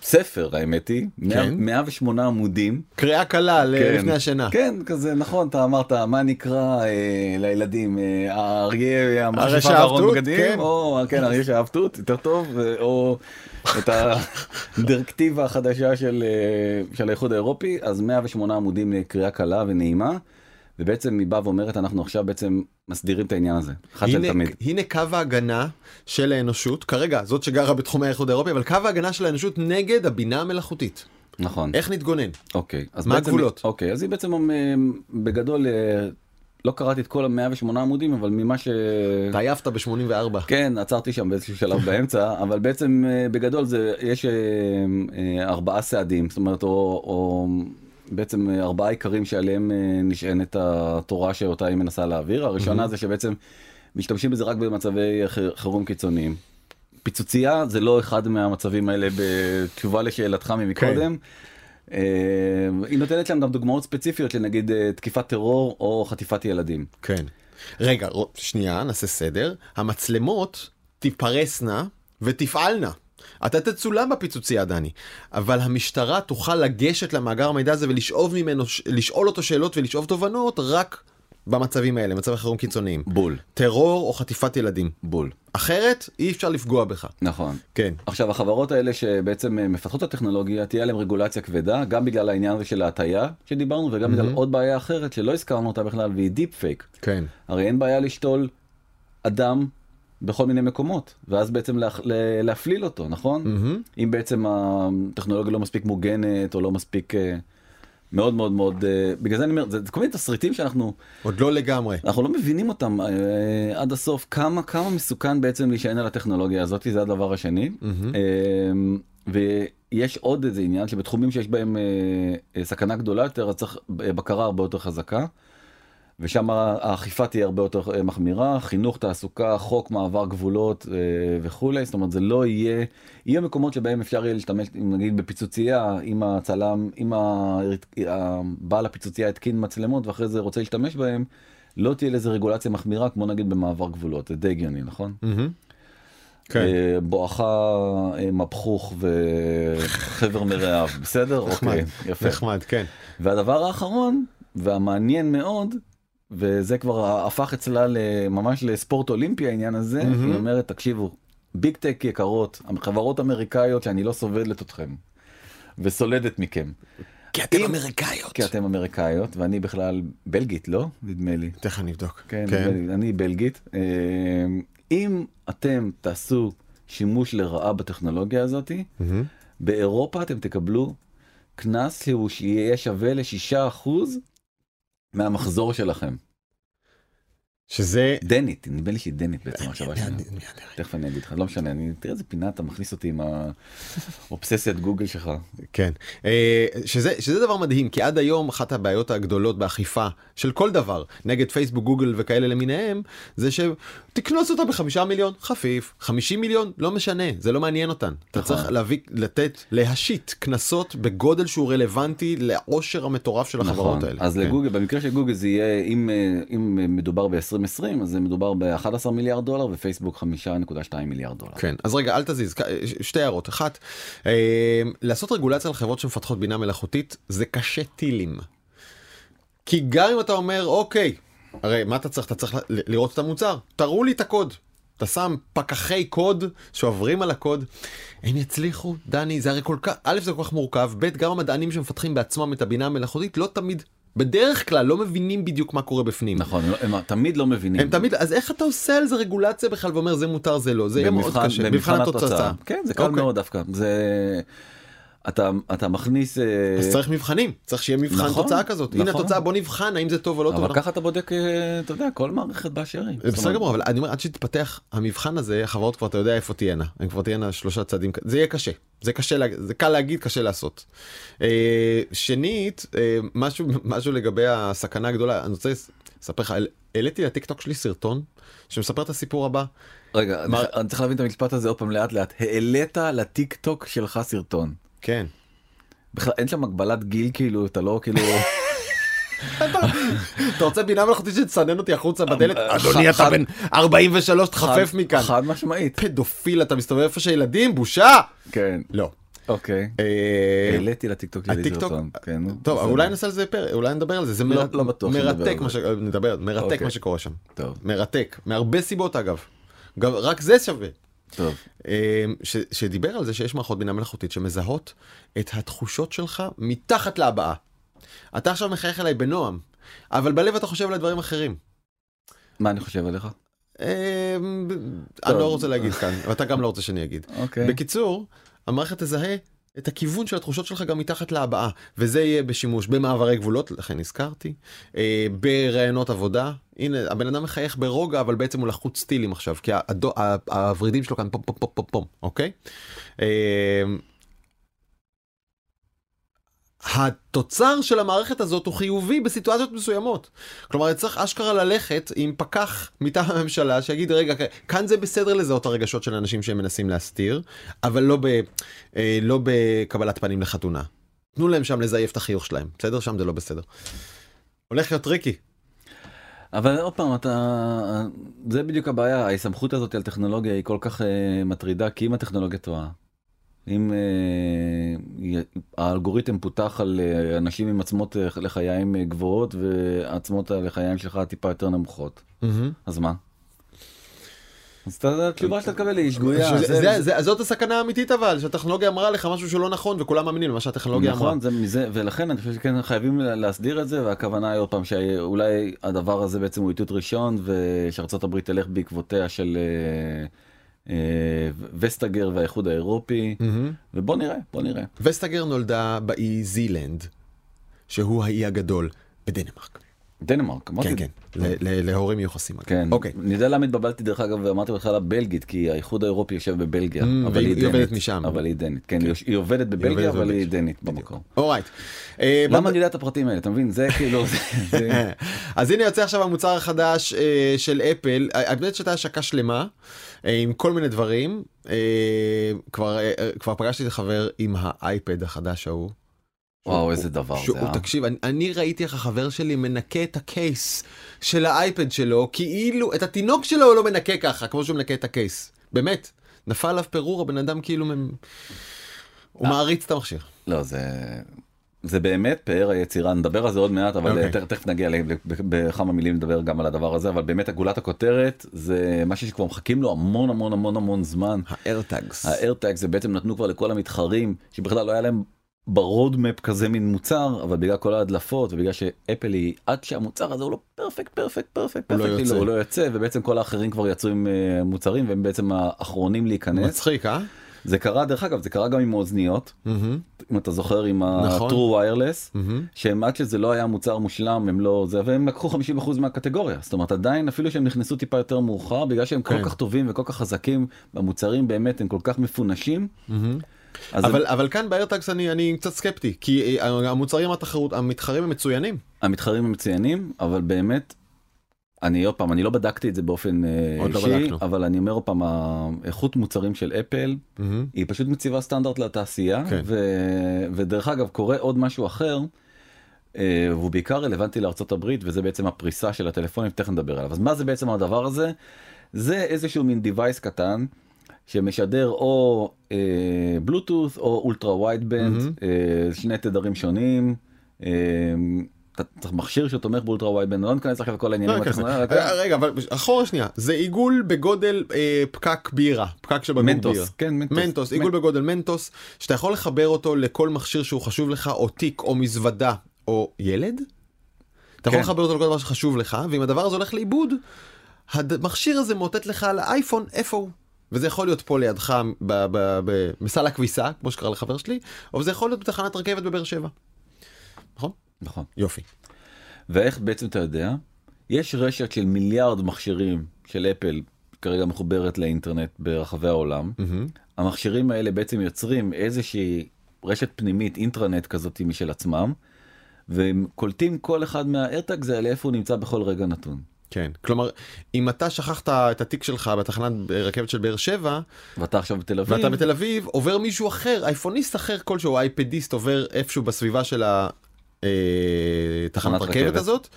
ספר האמת היא כן. 108 עמודים קריאה קלה כן. לפני השינה. כן כזה נכון אתה אמרת מה נקרא אה, לילדים אה, האריה והארון תות, בגדים כן. או כן אריה שאהב תות יותר טוב אה, או את הדירקטיבה החדשה של אה, של האיחוד האירופי אז 108 עמודים לקריאה קלה ונעימה. ובעצם היא באה ואומרת אנחנו עכשיו בעצם מסדירים את העניין הזה. אחת ולתמיד. הנה קו ההגנה של האנושות, כרגע זאת שגרה בתחומי האיחוד האירופי, אבל קו ההגנה של האנושות נגד הבינה המלאכותית. נכון. איך נתגונן? אוקיי. אז מה בעצם- הגבולות? אוקיי אז היא בעצם אה, בגדול אה, לא קראתי את כל ה-108 עמודים אבל ממה ש... אתה עייפת ב-84. כן עצרתי שם באיזשהו שלב באמצע אבל בעצם אה, בגדול זה יש אה, ארבעה סעדים זאת אומרת או, או בעצם אה, ארבעה עיקרים שעליהם אה, נשענת התורה שאותה היא מנסה להעביר הראשונה זה שבעצם משתמשים בזה רק במצבי חירום קיצוניים. פיצוצייה זה לא אחד מהמצבים האלה בתשובה לשאלתך ממקודם. אה, היא נותנת שם גם דוגמאות ספציפיות לנגיד תקיפת טרור או חטיפת ילדים. כן. רגע, שנייה, נעשה סדר. המצלמות תיפרסנה ותפעלנה. אתה תצולם בפיצוצייה, דני, אבל המשטרה תוכל לגשת למאגר המידע הזה ולשאוב ממנו, לשאול אותו שאלות ולשאוב תובנות רק במצבים האלה, מצבי חירום קיצוניים. בול, טרור או חטיפת ילדים. בול. אחרת אי אפשר לפגוע בך. נכון. כן. עכשיו החברות האלה שבעצם אה, מפתחות את הטכנולוגיה תהיה להם רגולציה כבדה גם בגלל העניין הזה של ההטייה שדיברנו וגם בגלל עוד בעיה אחרת שלא הזכרנו אותה בכלל והיא deep fake. כן. הרי אין בעיה לשתול אדם בכל מיני מקומות ואז בעצם לה, לה, להפליל אותו נכון מהמם. אם בעצם הטכנולוגיה לא מספיק מוגנת או לא מספיק אה, מאוד מאוד מאוד אה, בגלל זה אני אומר זה כל מיני תסריטים שאנחנו עוד לא לגמרי. אנחנו לא מבינים אותם אה, עד הסוף כמה כמה מסוכן בעצם להישען על הטכנולוגיה הזאת זה הדבר השני. אה, ויש עוד איזה עניין שבתחומים שיש בהם סכנה גדולה יותר אז צריך בקרה הרבה יותר חזקה. ושם האכיפה תהיה הרבה יותר אה, מחמירה, חינוך, תעסוקה, חוק, מעבר גבולות אה, וכולי, זאת אומרת זה לא יהיה, יהיה מקומות שבהם אפשר יהיה להשתמש, נגיד בפיצוצייה, אם הצלם, אם הבעל הפיצוצייה התקין מצלמות ואחרי זה רוצה להשתמש בהם, לא תהיה לזה רגולציה מחמירה כמו נגיד במעבר גבולות, זה די הגיוני, נכון? מהמם. כן. אה, בואכה אה, מבחוך וחבר מרעיו, בסדר? נחמד. אוקיי, יפה. נחמד, כן. והדבר האחרון והמעניין מאוד וזה כבר הפך אצלה ממש לספורט אולימפי העניין הזה מהמם. היא אומרת תקשיבו ביג טק יקרות חברות אמריקאיות שאני לא סובלת אתכם וסולדת מכם כי אתם אם- אמריקאיות. כי אתם אמריקאיות ואני בכלל בלגית לא נדמה לי תכף נבדוק. כן, נדמה לי, אני בלגית אה, אם אתם תעשו שימוש לרעה בטכנולוגיה הזאתי מהמם. באירופה אתם תקבלו קנס שהוא שיהיה שווה לשישה אחוז מהמחזור שלכם. שזה דנית נדמה לי שהיא דנית בעצם עכשיו תכף אני אגיד לך לא משנה אני תראה איזה פינה אתה מכניס אותי עם האובססיית גוגל שלך. כן. אה, שזה שזה דבר מדהים כי עד היום אחת הבעיות הגדולות באכיפה של כל דבר נגד פייסבוק גוגל וכאלה למיניהם זה שתקנוס אותה בחמישה מיליון חפיף. 50 מיליון לא משנה זה לא מעניין אותן. אתה נכון. צריך להביא לתת להשית קנסות בגודל שהוא רלוונטי לעושר המטורף של נכון. החברות האלה. אז כן. לגוגל במקרה של גוגל זה יהיה אם אה, מדובר ב. 2020 אז מדובר ב-11 מיליארד דולר ופייסבוק 5.2 מיליארד דולר. כן אז רגע אל תזיז שתי הערות אחת אה, לעשות רגולציה על חברות שמפתחות בינה מלאכותית זה קשה טילים. כי גם אם אתה אומר אוקיי הרי מה אתה צריך אתה צריך לראות את המוצר תראו לי את הקוד אתה שם פקחי קוד שעוברים על הקוד, הם יצליחו, דני, זה הרי כל כך, א', זה כל כך מורכב, ב', גם המדענים שמפתחים בעצמם את הבינה המלאכותית לא תמיד בדרך כלל לא מבינים בדיוק מה קורה בפנים. נכון, הם, הם תמיד לא מבינים. הם תמיד, אז איך אתה עושה על זה רגולציה בכלל ואומר זה מותר זה לא, זה יהיה מאוד קשה, במבחן מבחן התוצאה. כן, זה קל אוקיי. מאוד דווקא. זה... אתה, אתה מכניס... אה, אז צריך מבחנים, צריך שיהיה מבחן נכון, תוצאה כזאת. הנה נכון. התוצאה, בוא נבחן האם זה טוב או לא טוב. אבל ככה אתה בודק, אה, אתה יודע, כל מערכת באשר היא. בסדר גמור, אבל אני אומר, עד שתתפתח המבחן הזה, החברות כבר, אתה יודע איפה תהיינה. הן כבר תהיינה שלושה צעדים, זה יהיה קשה. זה קשה, לה- זה קל להגיד, קשה לעשות. אה, שנית, משהו, משהו לגבי הסכנה הגדולה, אני רוצה לספר לך, העליתי לטיק טוק שלי סרטון שמספר את הסיפור הבא. רגע, מה- אני- צריך להבין את המשפט הזה עוד פעם לאט לאט. העלית לטיק טוק שלך סרטון. כן. בכלל אין שם הגבלת גיל כאילו, אתה לא כאילו... אתה רוצה בינה מלאכותית שתסנן אותי החוצה בדלת? אה, אדוני, אתה בן 43, תחפף מכאן. חד משמעית. פדופיל, אתה מסתובב איפה שילדים, בושה! כן. לא. אוקיי. אה, העליתי לטיק טוק שלי סרטון. כן, טוב. אולי נעשה על זה פרק, אולי נדבר על זה, זה לא- לא מרתק על מה זה. ש... נדבר, מרתק אוקיי. מה שקורה שם. טוב, מרתק, מהרבה סיבות אגב. רק זה שווה. טוב. אה, ש... שדיבר על זה שיש מערכות בינה מלאכותית שמזהות את התחושות שלך מתחת להבעה. אתה עכשיו מחייך אליי בנועם, אבל בלב אתה חושב על דברים אחרים. מה אני חושב עליך? אה, אני. לא רוצה להגיד כאן, ואתה גם לא רוצה שאני אגיד. אוקיי. בקיצור, המערכת תזהה את הכיוון של התחושות שלך גם מתחת להבעה, וזה יהיה בשימוש במעברי גבולות, לכן הזכרתי, אה, בראיונות עבודה, הנה הבן אדם מחייך ברוגע אבל בעצם הוא לחוץ סטילים עכשיו, כי הדו, הוורידים שלו כאן פום פום פום פום, אוקיי? אה, התוצר של המערכת הזאת הוא חיובי בסיטואציות מסוימות. כלומר, צריך אשכרה ללכת עם פקח מטעם הממשלה שיגיד, רגע, כאן זה בסדר לזהות הרגשות של אנשים שהם מנסים להסתיר, אבל לא, ב, אה, לא בקבלת פנים לחתונה. תנו להם שם לזייף את החיוך שלהם, בסדר? שם זה לא בסדר. הולך להיות טריקי. אבל עוד פעם אתה זה בדיוק הבעיה ההסתמכות הזאת על טכנולוגיה היא כל כך אה, מטרידה כי אם הטכנולוגיה טועה. אם אה, האלגוריתם פותח על אה, אנשים עם עצמות אה, לחיים גבוהות ועצמות הלחיים שלך טיפה יותר נמוכות. אז מה? אז אתה- התשובה שאתה תקבל היא שגויה. זאת הסכנה האמיתית אבל שהטכנולוגיה אמרה לך משהו שהוא לא נכון וכולם מאמינים למה שהטכנולוגיה אמרה. נכון, זה מזה, ולכן אני חושב שכן חייבים להסדיר את זה, והכוונה היא עוד פעם שאולי הדבר הזה בעצם הוא איתות ראשון, ושארצות הברית תלך בעקבותיה של וסטגר והאיחוד האירופי. ובוא נראה, בוא נראה. וסטגר נולדה באי זילנד, שהוא האי הגדול בדנמרק. דנמרק, אמרתי, כן, כן, להורים מיוחסים. כן, אוקיי. אני יודע למה התבלבלתי דרך אגב ואמרתי בהתחלה בלגית כי האיחוד האירופי יושב בבלגיה Mm, אבל היא עובדת משם. אבל היא דנית כן היא עובדת בבלגיה אבל היא. דנית במקור. אורייט. אה, למה אני יודע את הפרטים האלה אתה מבין זה כאילו אז הנה יוצא עכשיו המוצר החדש אה, של אפל, אה, האמת שהייתה השקה שלמה עם כל מיני דברים, כבר פגשתי את החבר עם האייפד החדש ההוא. וואו איזה דבר שהוא, זה. אה? תקשיב, אני, אני ראיתי איך החבר שלי מנקה את הקייס של האייפד שלו, כאילו את התינוק שלו הוא לא מנקה ככה, כמו שהוא מנקה את הקייס. באמת, נפל עליו פירור, הבן אדם כאילו, מ- הוא אה. מעריץ את המכשיר. לא זה זה באמת פאר היצירה נדבר על זה עוד מעט אבל אוקיי. תכף- תכף נגיע ל- בכמה מילים לדבר גם על הדבר הזה אבל באמת גולת הכותרת זה משהו שכבר מחכים לו המון המון המון המון זמן. ה AirTags. ה AirTag זה בעצם נתנו כבר לכל המתחרים שבכלל לא היה להם ב roadmap כזה מין מוצר אבל בגלל כל ההדלפות ובגלל שאפל היא עד שהמוצר הזה הוא לא perfect perfect perfect הוא לא יוצא. הוא לא יוצא ובעצם כל האחרים כבר יצאו עם אה, מוצרים והם בעצם האחרונים להיכנס מצחיק, אה? זה קרה דרך אגב זה קרה גם עם האוזניות מהמם, אם אתה זוכר עם נכון. ה-true wireless מהמם. שהם עד שזה לא היה מוצר מושלם הם לא זה והם לקחו 50% מהקטגוריה זאת אומרת עדיין אפילו שהם נכנסו טיפה יותר מאוחר בגלל שהם כל כן. כך טובים וכל כך חזקים במוצרים באמת הם כל כך מפונשים. מהמם. אבל אבל כאן באיירטאגס אני אני קצת סקפטי כי אה, המוצרים התחרות המתחרים הם מצוינים. המתחרים הם מצוינים אבל באמת. אני עוד פעם אני לא בדקתי את זה באופן אה, לא אישי בדקנו. אבל אני אומר עוד פעם האיכות מוצרים של אפל מהמם. היא פשוט מציבה סטנדרט לתעשייה כן. ו... ודרך אגב קורה עוד משהו אחר. אה, והוא בעיקר רלוונטי לארצות הברית וזה בעצם הפריסה של הטלפונים תכף נדבר עליו אז מה זה בעצם הדבר הזה זה איזשהו מין device קטן שמשדר או אה, בלוטות' או ultra wide band מהמם. אה, שני תדרים שונים. אה, אתה מכשיר שתומך ב ultra wide band לא ניכנס עכשיו לכל העניינים. לא, אה, רגע אבל אחורה שנייה זה עיגול בגודל אה, פקק בירה פקק בקבוק בירה. מנטוס כן מנטוס מנטוס עיגול בגודל מנטוס שאתה יכול לחבר אותו לכל מכשיר שהוא חשוב לך או תיק או מזוודה או ילד. אתה יכול כן. לחבר אותו לכל דבר שחשוב לך ואם הדבר הזה הולך לאיבוד המכשיר הזה מאותת לך על האייפון איפה הוא. וזה יכול להיות פה לידך בסל הכביסה כמו שקרה לחבר שלי או זה יכול להיות בתחנת רכבת בבאר שבע. נכון? נכון. יופי. ואיך בעצם אתה יודע? יש רשת של מיליארד מכשירים של אפל כרגע מחוברת לאינטרנט ברחבי העולם. מהמם. המכשירים האלה בעצם יוצרים איזושהי רשת פנימית אינטרנט כזאת משל עצמם. והם קולטים כל אחד מהאיירטאג זה לאיפה הוא נמצא בכל רגע נתון. כן כלומר אם אתה שכחת את התיק שלך בתחנת רכבת של באר שבע ואתה עכשיו בתל אביב. ואתה בתל אביב עובר מישהו אחר אייפוניסט אחר כלשהו אייפדיסט עובר איפשהו בסביבה של התחנת תחנת רכבת. הזאת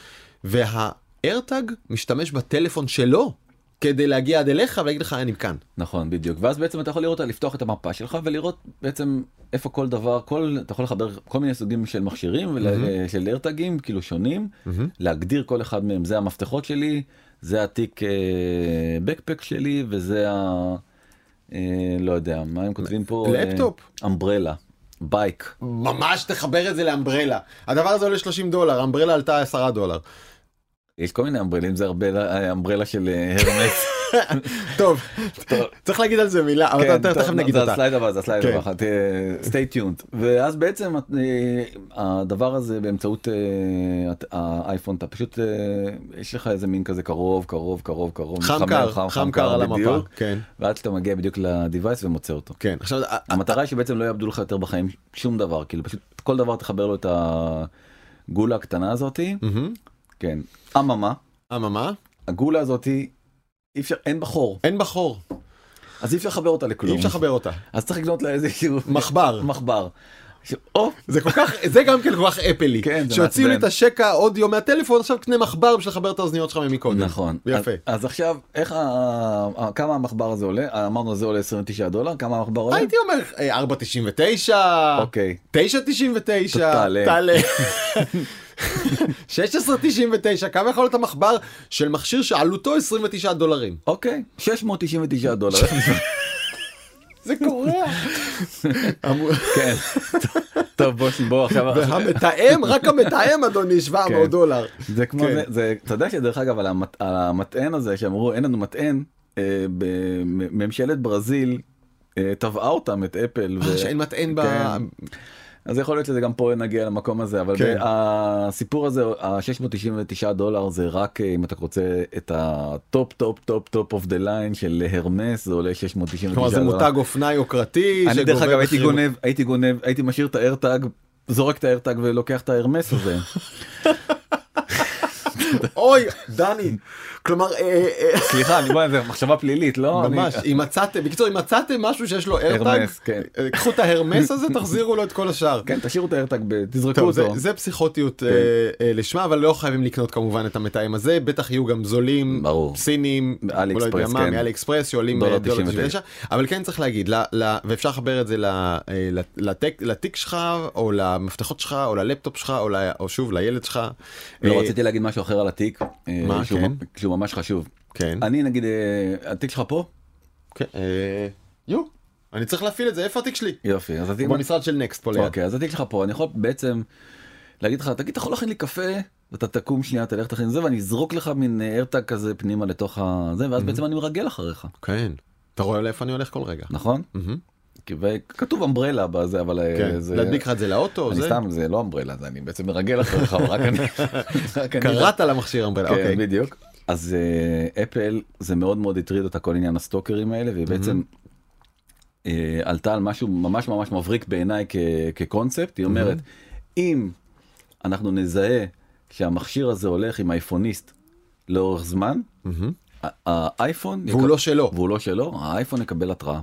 והאיירטאג משתמש בטלפון שלו כדי להגיע עד אליך ולהגיד לך אני כאן. נכון בדיוק. ואז בעצם אתה יכול לראות לפתוח את המפה שלך ולראות בעצם איפה כל דבר כל אתה יכול לחבר כל מיני סוגים של מכשירים ול- של איירטגים כאילו שונים. להגדיר כל אחד מהם. זה המפתחות שלי זה התיק בקפק שלי וזה ה... אה, לא יודע מה הם כותבים פה? לפטופ. אמברלה בייק ממש תחבר את זה לאמברלה. הדבר הזה עולה 30 דולר אמברלה עלתה 10 דולר. יש כל מיני אמברלים זה הרבה אמברלה של אה, הרמס. טוב צריך להגיד על זה מילה אבל כן, תכף נגיד זה אותה. הסלייד הבא זה הסלייד כן. הבא stay tuned ואז בעצם אה, הדבר הזה באמצעות אה, האייפון אתה פשוט אה, יש לך איזה מין כזה קרוב קרוב קרוב קרוב חם קר חם קר על המפה. כן ועד שאתה מגיע בדיוק לדיווייס ומוצא אותו. כן עכשיו המטרה היא שבעצם לא יאבדו לך יותר בחיים שום דבר כאילו פשוט כל דבר תחבר לו את הגולה הקטנה הזאתי. כן אממה אממה הגולה הזאתי אי אפשר אין בה חור אין בה חור אז אי אפשר לחבר אותה לכלום אי אפשר לחבר אותה אז צריך לקנות לה איזה שהוא מחבר. מחבר. או, זה כל כך, זה גם כן כל כך אפלי. כן, זה שהוציאו לי. את השק האודיו מהטלפון, עכשיו קנה מחבר בשביל לחבר את האוזניות שלך ממקודם. נכון. יפה. אז, אז עכשיו, איך, ה, כמה המחבר הזה עולה? אמרנו זה עולה 29 דולר, כמה המחבר עולה? הייתי אומר אה, 4.99, אוקיי. 9.99, תעלה. תעלה. 16.99, כמה יכול להיות המחבר של מכשיר שעלותו 29 דולרים? אוקיי, 699 דולר. זה קורה. כן. טוב בוא בוא עכשיו והמתאם, רק המתאם אדוני, 700 כן. דולר. זה כמו כן. זה, אתה יודע שדרך אגב על, המטען הזה שאמרו אין לנו מטען אה, בממשלת ברזיל אה, תבעה אותם את אפל. אה, שאין מטען ב... אז יכול להיות שזה גם פה נגיע למקום הזה אבל כן. הסיפור הזה ה-699 דולר זה רק אה, אם אתה רוצה את ה top top top top of the line של הרמס זה עולה 699 כלומר זה דולר. מותג אופנה יוקרתי. אני דרך אגב הייתי. גונב הייתי גונב הייתי משאיר את ה AirTag זורק את ה AirTag ולוקח את ההרמס הזה. אוי, דני. כלומר, אה, אה, סליחה אני בוא זה מחשבה פלילית לא ממש, אם מצאתם, בקיצור, אם מצאתם משהו שיש לו איירטאג, הרמס, כן. אה, קחו את ההרמס הזה, תחזירו לו את כל השאר. כן תשאירו את האיירטאג ב- תזרקו אותו. זה פסיכוטיות כן. אה, אה, לשמה, אבל לא חייבים לקנות כמובן את המתאם הזה, בטח יהיו גם זולים. סינים, מאלי לא אקספרס, מה, כן. שעולים דולר אה, דולר 99. 99, אבל כן צריך להגיד, ואפשר לחבר את זה אה, לתיק שלך, או למפתחות שלך, או ללפטופ שלך, או שוב לילד שלך. לא אה, רציתי להגיד משהו אחר על התיק. אה, מה, שהוא כן? שהוא ממש חשוב. כן, אני נגיד אה, התיק שלך פה? כן, אה, יו, אני צריך להפעיל את זה, איפה התיק שלי? יופי אז התיק במשרד של נקסט פה ליד. אוקיי אז התיק שלך פה אני יכול בעצם להגיד לך תגיד אתה יכול להכין לי קפה אתה תקום שנייה תלך תכין זה ואני אזרוק לך מין איירטאג כזה פנימה לתוך הזה ואז בעצם אני מרגל אחריך כן, אתה רואה לאיפה אני הולך כל רגע. נכון? וכתוב אמברלה בזה אבל אה, כן, זה להדביק לך את זה לאוטו, אני זה? סתם זה לא אמברלה זה אני בעצם מרגל אחריך רק אני קראת למכשיר אמברלה, כן, אוקיי. בדיוק. אז אה, אפל זה מאוד מאוד הטריד אותה כל עניין הסטוקרים האלה והיא בעצם אה, עלתה על משהו ממש ממש מבריק בעיניי כקונספט היא אומרת אם אנחנו נזהה שהמכשיר הזה הולך עם אייפוניסט לאורך זמן. ה- האייפון והוא יקב- לא שלו. והוא לא שלו האייפון יקבל התראה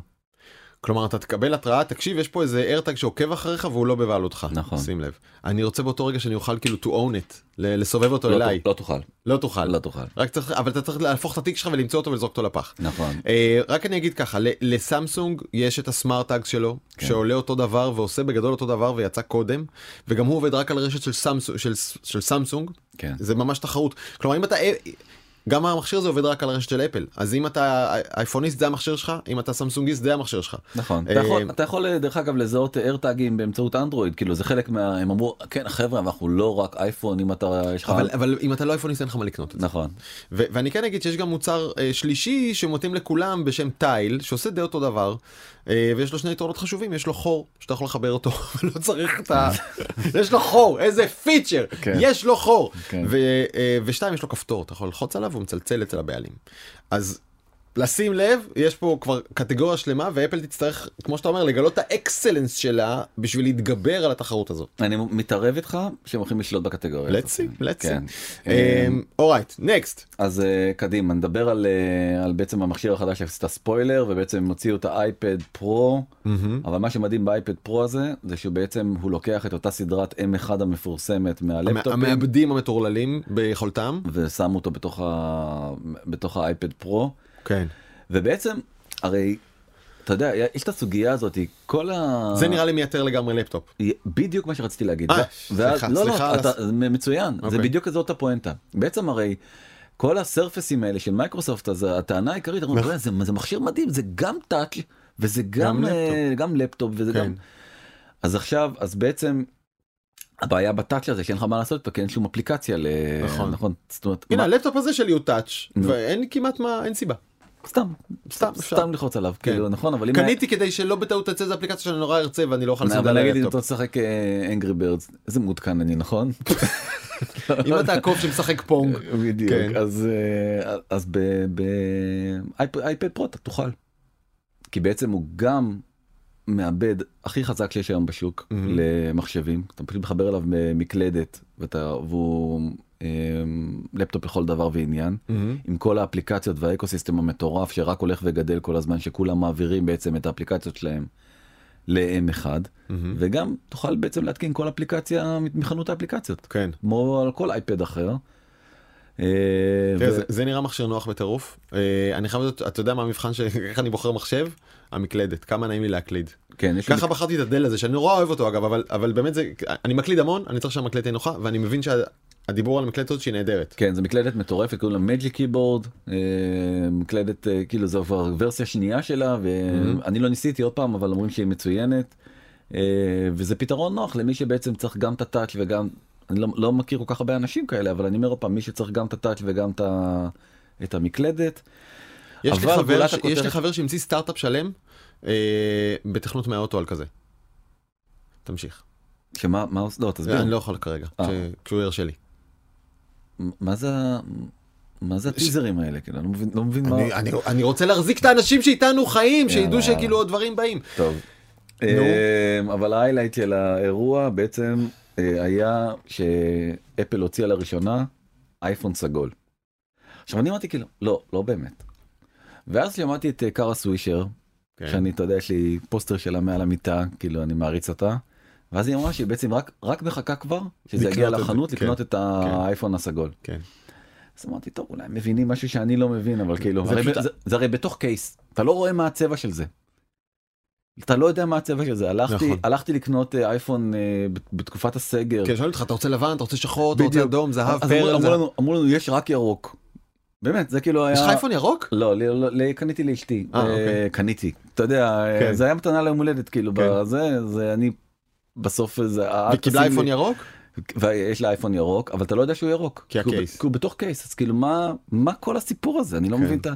כלומר אתה תקבל התראה תקשיב יש פה איזה איירטג שעוקב אחריך והוא לא בבעלותך. נכון. שים לב. אני רוצה באותו רגע שאני אוכל כאילו to own it לסובב אותו לא אליי. לא תוכל. לא תוכל. לא תוכל. רק צריך אבל אתה צריך להפוך את התיק שלך ולמצוא אותו ולזרוק אותו לפח. נכון. אה, רק אני אגיד ככה לסמסונג יש את ה SmartTag שלו כן. שעולה אותו דבר ועושה בגדול אותו דבר ויצא קודם וגם הוא עובד רק על רשת של סמסונג של, של סמסונג. כן. זה ממש תחרות. כלומר אם אתה גם המכשיר הזה עובד רק על הרשת של אפל אז אם אתה אייפוניסט זה המכשיר שלך אם אתה סמסונגיסט זה המכשיר שלך. נכון אה, אתה יכול אתה יכול דרך אגב לזהות AirTag ים באמצעות אנדרואיד כאילו זה חלק מה הם אמרו כן חבר'ה אנחנו לא רק אייפון אם אתה יש לך אבל, אבל אם אתה לא אייפוניסט אין לך מה לקנות את זה. נכון ואני כן אגיד שיש גם מוצר אה, שלישי שמתאים לכולם בשם טייל שעושה די אותו דבר אה, ויש לו שני יתרונות חשובים יש לו חור שאתה יכול לחבר אותו ולא צריך את ה... יש לו חור איזה פיצ'ר כן. יש לו חור כן. אה, ושתיים יש לו כפתור אתה יכול ללחוץ עליו והוא מצלצל אצל הבעלים אז. לשים לב יש פה כבר קטגוריה שלמה ואפל תצטרך כמו שאתה אומר לגלות את האקסלנס שלה בשביל להתגבר על התחרות הזאת. אני מתערב איתך שהם הולכים לשלוט בקטגוריה. let's כן. see. אורייט נקסט. אז אה, קדימה נדבר על, אה, על בעצם המכשיר החדש שעשית ספוילר ובעצם הם הוציאו את האייפד פרו אבל מה שמדהים באייפד פרו הזה זה שהוא בעצם הוא לוקח את אותה סדרת M1 המפורסמת מהלפטופים המעבדים המטורללים ביכולתם. ושמו אותו בתוך, ה... בתוך האייפד פרו כן. ובעצם הרי אתה יודע יש את הסוגיה הזאת כל ה... זה נראה לי מייתר לגמרי לפטופ. בדיוק מה שרציתי להגיד. אה, סליחה, לא, סליחה לא, אתה, זה מצוין, זה אוקיי. בדיוק זאת הפואנטה. בעצם הרי כל ה Surface ים האלה של מייקרוסופט, אז הטענה העיקרית, אנחנו אומרים, זה, זה מכשיר מדהים, זה גם touch וזה גם, גם אה, גם לפטופ וזה כן. גם... אז עכשיו, אז בעצם הבעיה ב touch הזה שאין לך מה לעשות איתו, כי אין שום אפליקציה ל... נכון. נכון. זאת אומרת, הנה מה- הלפטופ הזה שלי הוא touch. ואין כמעט מה אין סיבה. סתם, סתם אפשר. סתם ללחוץ עליו, כן. כאילו, נכון, אבל אם... קניתי כדי שלא בטעות תצא איזה אפליקציה שאני נורא ארצה ואני לא אוכל לשים את אבל נגיד אם אתה. תשחק אנגרי בירדס, איזה מעודכן אני, נכון? אם אתה עקוב שמשחק פונג. בדיוק כן. אז אה, אז באייפד פרו אתה תוכל. כי בעצם הוא גם מעבד הכי חזק שיש היום בשוק. למחשבים אתה פשוט מחבר אליו מקלדת ואתה והוא לפטופ לכל דבר ועניין מהמם. עם כל האפליקציות והאקוסיסטם המטורף שרק הולך וגדל כל הזמן שכולם מעבירים בעצם את האפליקציות שלהם ל-M1 מהמם. וגם תוכל בעצם להתקין כל אפליקציה מחנות האפליקציות כן. כמו על כל אייפד אחר. אה, זה- נראה מכשיר נוח בטירוף. אה, אני חייב לדעת, אתה יודע מה המבחן איך אני בוחר מחשב? המקלדת, כמה נעים לי להקליד. כן, יש לי ככה בחרתי את הדל הזה שאני נורא אוהב אותו אגב אבל אבל באמת זה אני מקליד המון אני צריך שהמקלדת נוחה ואני מבין שהדיבור על המקלדת הזאת שהיא נהדרת. כן, זו מקלדת מטורפת, קוראים לה מג'יק קיבורד, מקלדת, אה, כאילו זו כבר ורסיה שנייה שלה, ואני לא ניסיתי עוד פעם, אבל אומרים שהיא מצוינת. אה, וזה פתרון נוח למי שבעצם צריך גם את הטאץ' וגם, אני לא, לא מכיר כל כך הרבה אנשים כאלה, אבל אני אומר עוד פעם, מי שצריך גם את הטאץ' וגם את, המקלדת. יש לי חבר לי שהמציא סטארט-אפ שלם אה, בתכנות מהאוטו על כזה. תמשיך. שמה, מה, לא, תסביר, אני לא יכול כרגע אה. כש- כשהוא ירשה לי. מה זה, מה זה הטיזרים האלה, כאילו, אני לא מבין, לא מבין מה, אני- אני- אני רוצה להחזיק את האנשים שאיתנו חיים שידעו. שכאילו עוד דברים באים. טוב. אמ, אבל ההיילייט של האירוע בעצם אה, היה שאפל הוציאה לראשונה אייפון סגול. עכשיו אני אמרתי כאילו לא לא באמת. ואז שמעתי את אה, קארה סווישר כן. שאני אתה יודע יש לי פוסטר שלה מעל המיטה כאילו אני מעריץ אותה. ואז היא אמרה שהיא בעצם רק רק מחכה כבר שזה יגיע לקנות את זה, לחנות כן, לקנות את האייפון הסגול. כן. אז אמרתי טוב אולי הם מבינים משהו שאני לא מבין אבל כאילו זה הרי פשוט- זה- זה הרי בתוך קייס אתה לא רואה מה הצבע של זה. אתה לא יודע מה הצבע של זה הלכתי נכון. הלכתי לקנות אה, אייפון אה, בת- בתקופת הסגר. כן, שואלים אותך אתה רוצה לבן אתה רוצה שחור אתה רוצה. אדום זהב פרל. אמרו אמרו לנו יש רק ירוק. באמת זה כאילו היה יש לך אייפון ירוק? לא, לי- לא, לי- קניתי לאשתי, אה, אה, אוקיי. קניתי, אתה יודע, כן. זה היה מתנה ליום הולדת כאילו, כן. בזה, זה אני בסוף זה, וקיבלה אייפון ירוק? ויש לה אייפון ירוק, אבל אתה לא יודע שהוא ירוק, כי הקייס. כי הוא בתוך קייס, אז כאילו מה, מה כל הסיפור הזה, אני לא כן. מבין את ה...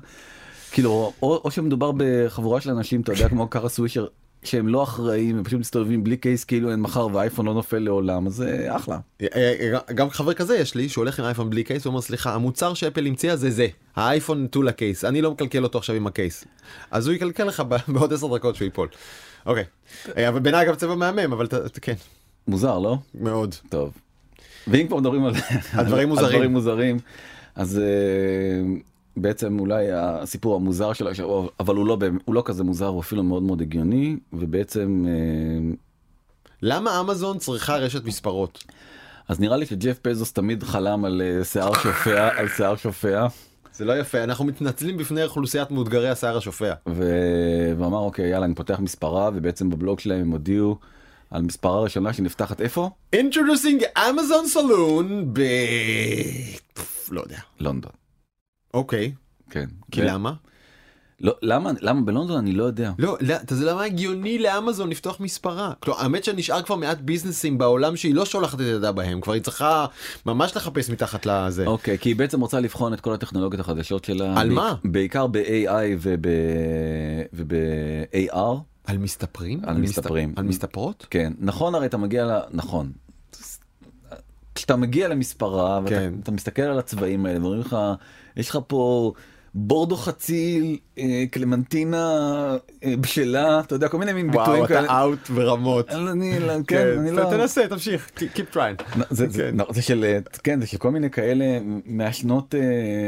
כאילו, או, או שמדובר בחבורה של אנשים, אתה יודע, כמו קארה סווישר, שהם לא אחראים, הם פשוט מסתובבים בלי קייס כאילו אין מחר ואייפון לא נופל לעולם, אז זה אחלה. אה, אה, גם חבר כזה יש לי שהולך עם אייפון בלי case ואומר סליחה המוצר שאפל המציאה זה זה האייפון נטול ה case אני לא מקלקל אותו עכשיו עם ה case אז הוא יקלקל לך בעוד עשר דקות שהוא ייפול. אוקיי אה, אבל בעיניי אגב צבע מהמם אבל כן מוזר, לא? מאוד טוב. ואם כבר מדברים על דברים מוזרים. אז אה, בעצם אולי הסיפור המוזר של השבוע, אבל הוא לא, הוא לא כזה מוזר, הוא אפילו מאוד מאוד הגיוני, ובעצם, אה, למה אמזון צריכה רשת מספרות אז נראה לי שג'ף פזוס תמיד חלם על אה, שיער שופע, על שיער שופע, זה לא יפה אנחנו מתנצלים בפני אוכלוסיית מאותגרי השיער השופע. ו- ואמר אוקיי יאללה אני פותח מספרה, ובעצם בבלוג שלהם הם הודיעו על מספרה ראשונה שנפתחת איפה? Introducing Amazon Saloon ב... לא יודע. לונדון. אוקיי כן. כי ו- למה? לא, למה, למה בלונדון אני לא יודע. לא, לא, אתה יודע למה הגיוני לאמזון לפתוח מספרה? כלומר, האמת שנשאר כבר מעט ביזנסים בעולם שהיא לא שולחת את ידה בהם, כבר היא צריכה ממש לחפש מתחת לזה. אוקיי, כי היא בעצם רוצה לבחון את כל הטכנולוגיות החדשות שלה. על מה? בעיקר ב-AI וב-AR. על מסתפרים? על מסתפרים. על מסתפרות? כן, נכון הרי אתה מגיע ל... נכון. כשאתה מגיע למספרה ואתה כן. אתה מסתכל על הצבעים האלה ואומרים לך, יש לך פה בורדו חציל, אה, קלמנטינה אה, בשלה, אתה יודע, כל מיני מין ביטויים וואו, אתה כאלה. אאוט ברמות. אני, לא- כן, אני לא... תנסה, תמשיך, keep trying. זה, כן. לא, זה של אה, כן זה של כל מיני כאלה מהשנות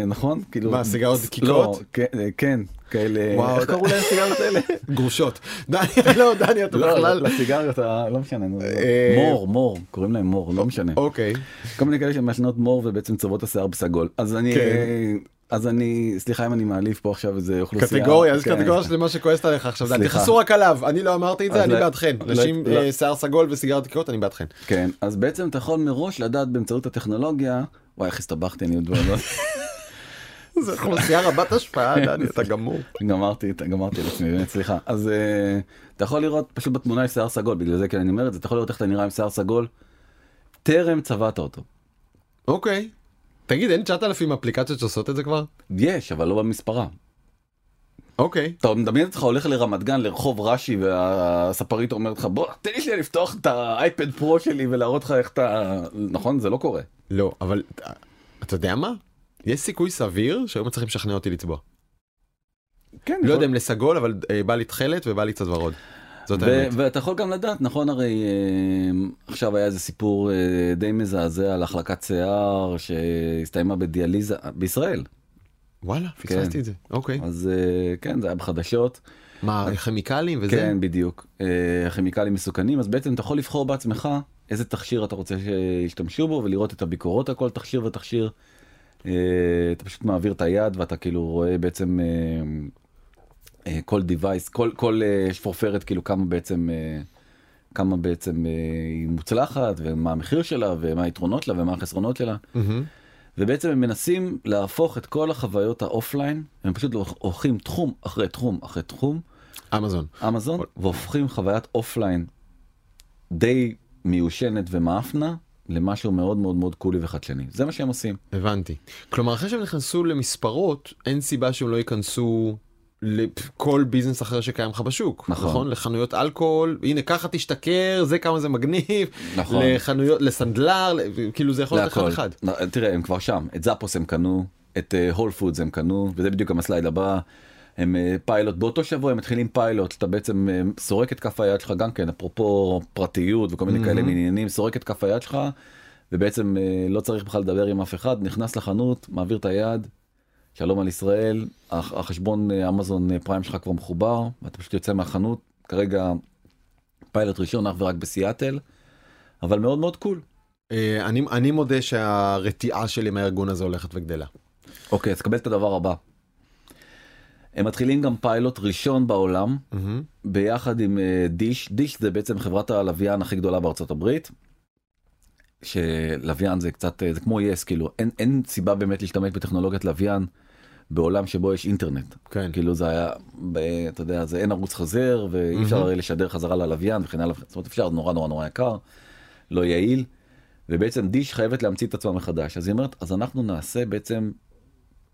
נכון כאילו מה, דקיקות? לא, כן, אה, כן כאלה וואו, איך קראו להם סיגריות האלה? גרושות. דני, לא, דני, אתה לא, בכלל... לסיגריות ה- לא משנה מור מור קוראים להם מור לא משנה אוקיי. כל מיני כאלה שמעשנות מור ובעצם צובעות השיער בסגול אז אני כן. אז אני סליחה אם אני מעליב פה עכשיו איזה אוכלוסייה קטגוריה, יש כן. קטגוריה שלמה שכועסת עליך עכשיו, סליחה. תכעסו רק עליו, אני לא אמרתי את זה, אני לא- בעדכן. לא- נשים לא- אה, שיער סגול וסיגרת דקיקות, אני בעדכן. כן אז בעצם אתה יכול מראש לדעת באמצעות הטכנולוגיה וואי איך הסתבכתי אני עוד לא זה אוכלוסייה רבת השפעה, דני, אתה גמור. גמרתי גמרתי על עצמי באמת סליחה אז uh, אתה יכול לראות פשוט בתמונה יש שיער סגול בגלל זה כן אני אומר את זה אתה יכול לראות איך אתה נראה עם שיער סגול. טרם צבעת אותו. אוקיי. תגיד, אין 9,000 אפליקציות שעושות את זה כבר? יש אבל לא במספרה. אוקיי. אתה מדמיין אותך הולך לרמת גן לרחוב רש"י והספרית אומרת לך בוא תן לי לפתוח את האייפד פרו שלי ולהראות לך איך אתה נכון זה לא קורה. לא, אבל אתה יודע מה? יש סיכוי סביר שהיו מצליחים לשכנע אותי לצבוע. כן, לא יודע אם לסגול, אבל אה, בא לי תכלת ובא לי קצת ורוד. זאת האמת. ואתה יכול גם לדעת נכון הרי אה, עכשיו היה איזה סיפור אה, די מזעזע על החלקת שיער שהסתיימה בדיאליזה בישראל וואלה, פספסתי את זה. אוקיי. אז אה, כן זה היה בחדשות מה, כימיקלים וזה? כן בדיוק כימיקלים מסוכנים אז בעצם אתה יכול לבחור בעצמך איזה תכשיר אתה רוצה שישתמשו בו ולראות את הביקורות על כל תכשיר ותכשיר. אתה פשוט מעביר את היד ואתה כאילו רואה בעצם כל device כל כל אה, שפורפרת כאילו כמה בעצם אה, כמה בעצם אה, היא מוצלחת ומה המחיר שלה ומה היתרונות שלה ומה החסרונות שלה. מהמם. ובעצם הם מנסים להפוך את כל החוויות ה offline הם פשוט הולכים תחום אחרי תחום אחרי תחום אמזון. אמזון והופכים חוויית offline די מיושנת ומעפנה למשהו מאוד מאוד מאוד cool י וחדשני זה מה שהם עושים. הבנתי. כלומר, אחרי שהם נכנסו למספרות, אין סיבה שהם לא ייכנסו לכל ביזנס אחר שקיים לך בשוק. נכון. נכון? לחנויות אלכוהול, הנה ככה תשתכר, זה כמה זה מגניב. נכון. לחנויות, לסנדלר, כאילו זה יכול להיות אחד. אחד. נ- תראה הם כבר שם את Zappos הם קנו את Whole Foods הם קנו וזה בדיוק גם ה slide הבא. הם אה, פיילוט באותו שבוע הם מתחילים פיילוט אתה בעצם אה, סורק את כף היד שלך גם כן אפרופו פרטיות וכל מיני כאלה עניינים סורק את כף היד שלך ובעצם אה, לא צריך בכלל לדבר עם אף אחד נכנס לחנות מעביר את היד. שלום על ישראל הח- החשבון אה, אמזון אה, Prime שלך כבר מחובר ואתה פשוט יוצא מהחנות כרגע פיילוט ראשון אך ורק בסיאטל אבל מאוד מאוד cool. אה, אני, אני מודה שהרתיעה שלי מהארגון הזה הולכת וגדלה. אוקיי, אז קבל את הדבר הבא. הם מתחילים גם פיילוט ראשון בעולם מהמם. ביחד עם דיש. דיש זה בעצם חברת הלוויין הכי גדולה בארצות הברית. שלוויין זה קצת זה כמו יס כאילו אין אין סיבה באמת להשתמש בטכנולוגיית לוויין בעולם שבו יש אינטרנט. כן. כאילו זה היה ב- אתה יודע זה אין ערוץ חזר ואי אפשר הרי לשדר חזרה ללוויין וכן הלאה זאת אומרת אפשר נורא נורא נורא יקר לא יעיל. ובעצם דיש חייבת להמציא את עצמה מחדש אז היא אומרת אז אנחנו נעשה בעצם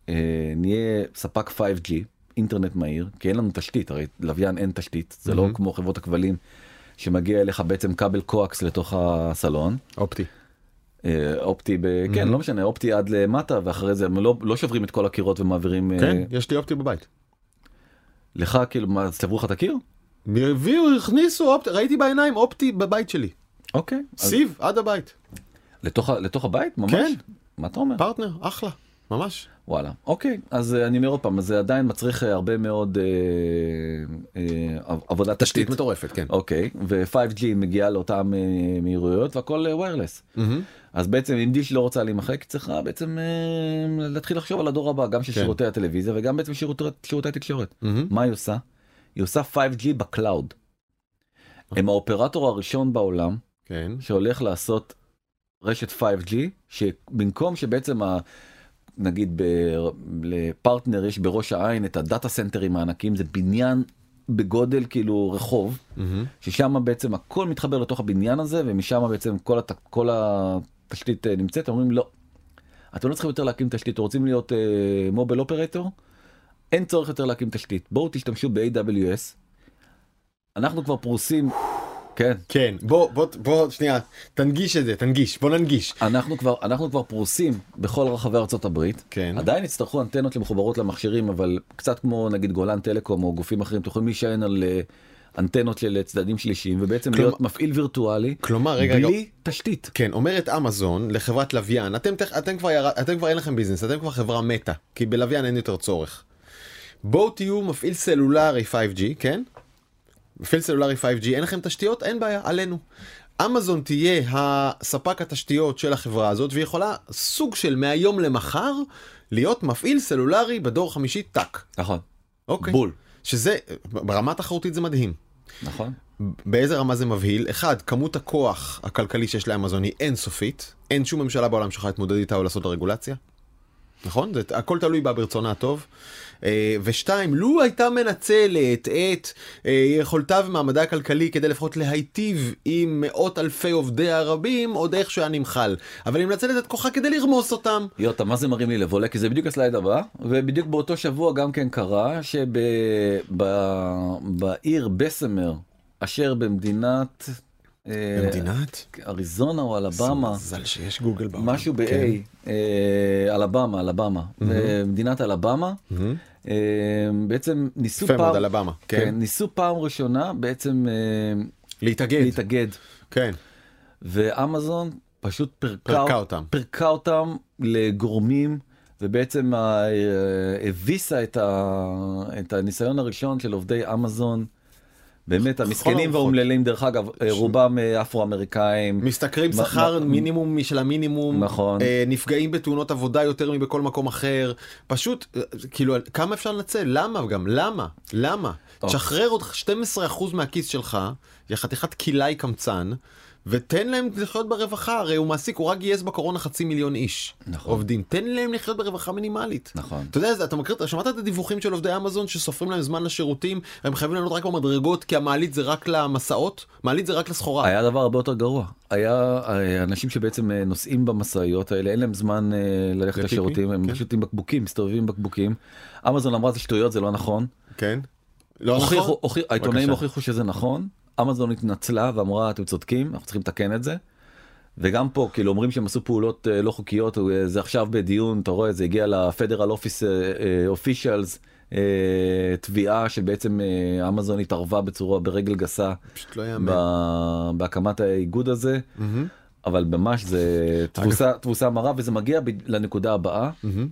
אה, נהיה ספק 5G אינטרנט מהיר כי אין לנו תשתית הרי לוויין אין תשתית זה לא כמו חברות הכבלים שמגיע אליך בעצם כבל קואקס לתוך הסלון אופטי. אה, אופטי ב... כן לא משנה אופטי עד למטה ואחרי זה הם לא, לא שוברים את כל הקירות ומעבירים אה, כן, יש לי אופטי בבית. לך כאילו מה צברו לך את הקיר? הביאו, הכניסו אופטי, ראיתי בעיניים אופטי בבית שלי. אוקיי. אז סיב, עד הבית. לתוך, לתוך הבית ממש? כן. מה אתה אומר? פרטנר, אחלה. ממש. וואלה אוקיי אז אה, אני אומר עוד פעם זה עדיין מצריך אה, הרבה מאוד אה, אה, עב- עבודת תשתית מטורפת, כן. אוקיי ו-5G מגיעה לאותן אה, מהירויות והכל wireless. מהמם. אז בעצם אם דיש לא רוצה להימחק צריכה בעצם אה, להתחיל לחשוב על הדור הבא גם של כן. שירותי הטלוויזיה וגם בעצם שירותי, שירותי תקשורת. מהמם. מה היא עושה? היא עושה 5G ב cloud. הם ה operator הראשון בעולם כן. שהולך לעשות רשת 5G שבמקום שבעצם ה... נגיד ב... לפרטנר יש בראש העין את ה data center ים הענקים זה בניין בגודל כאילו רחוב מהמם. ששם בעצם הכל מתחבר לתוך הבניין הזה ומשם בעצם כל, הת... כל התשתית אה, נמצאת אומרים לא. אתם לא צריכים יותר להקים תשתית רוצים להיות מוביל אופרטור אין צורך יותר להקים תשתית בואו תשתמשו ב-AWS. אנחנו כבר פרוסים כן כן, בוא, בוא, בוא, שנייה, תנגיש את זה, תנגיש, בוא ננגיש. אנחנו כבר אנחנו כבר פרוסים בכל רחבי ארצות הברית כן. עדיין יצטרכו אנטנות שמחוברות למכשירים אבל קצת כמו נגיד גולן טלקום או גופים אחרים אתם יכולים להישען על אה, אנטנות של צדדים שלישיים ובעצם כלומר- להיות מפעיל וירטואלי כלומר, רגע, רגע, בלי תשתית. כן, אומרת אמזון לחברת לוויין, אתם, אתם, כבר ירד, אתם כבר אין לכם ביזנס, אתם כבר חברה מתה, כי בלוויין אין יותר צורך. בואו תהיו מפעיל סלולרי 5G, כן? מפעיל סלולרי 5G, אין לכם תשתיות? אין בעיה, עלינו. אמזון תהיה הספק התשתיות של החברה הזאת, והיא יכולה סוג של מהיום למחר להיות מפעיל סלולרי בדור חמישי טאק. נכון. אוקיי. בול. שזה, ברמה תחרותית זה מדהים. נכון. באיזה רמה זה מבהיל? אחד, כמות הכוח הכלכלי שיש לאמזון היא אינסופית. אין שום ממשלה בעולם שיכולה להתמודד איתה או לעשות הרגולציה. נכון? זה, הכל תלוי בה ברצונה הטוב. אה, ושתיים, לו הייתה מנצלת את אה, יכולתה ומעמדה הכלכלי כדי לפחות להיטיב עם מאות אלפי עובדיה הרבים, עוד איכשהו היה נמחל. אבל היא מנצלת את כוחה כדי לרמוס אותם. יוטה מה זה מרים לי לב עולה כי זה בדיוק הסלייד הבא ובדיוק באותו שבוע גם כן קרה שבעיר בסמר אשר במדינת במדינת? אריזונה או אלבמה מזל שיש גוגל בעולם. משהו ב-A, כן. אה, אלבמה, אלבמה, מדינת אלבמה, אה, בעצם ניסו יפה מאוד, פעם, אלבמה, כן, כן. ניסו פעם ראשונה בעצם אה, להתאגד. להתאגד, כן. ואמזון פשוט פרקה, פרקה אותם. פרקה אותם לגורמים ובעצם אה, הביסה את, ה, את הניסיון הראשון של עובדי אמזון. באמת המסכנים. והאומללים דרך אגב אה, רובם אה, אפרו-אמריקאים. משתכרים שכר מה- מינימום משל המינימום, נכון. אה, נפגעים בתאונות עבודה יותר מבכל מקום אחר, פשוט אה, כאילו כמה אפשר לנצל, למה גם, למה, למה. תשחרר עוד 12% מהכיס שלך, יא חתיכת כלאי קמצן, ותן להם לחיות ברווחה, הרי הוא מעסיק, הוא רק גייס בקורונה חצי מיליון איש נכון. עובדים, תן להם לחיות ברווחה מינימלית. נכון. אתה יודע, אתה מכיר, אתה שמעת את הדיווחים של עובדי אמזון שסופרים להם זמן לשירותים, הם חייבים לענות רק במדרגות כי המעלית זה רק למסעות, מעלית זה רק לסחורה. היה דבר הרבה יותר גרוע היה אה, אנשים שבעצם אה, נוסעים במשאיות האלה אין להם זמן אה, ללכת לשירותים הם כן. פשוט עם בקבוקים מסתובבים עם בקבוקים. אמזון אמרה זה שטויות זה לא נכון. כן? לא הוכיחו, נכון? העיתונאים. הוכיחו שזה נכון אמזון התנצלה ואמרה אתם צודקים אנחנו צריכים לתקן את זה. וגם פה כאילו אומרים שהם עשו פעולות אה, לא חוקיות אה, זה עכשיו בדיון אתה רואה זה הגיע לפדרל אופיס אופישלס תביעה שבעצם אה, אמזון התערבה בצורה ברגל גסה פשוט לא. ב- בהקמת האיגוד הזה מהמם, אבל ממש זה תבוסה תבוסה מרה וזה מגיע ב- לנקודה הבאה מהמם.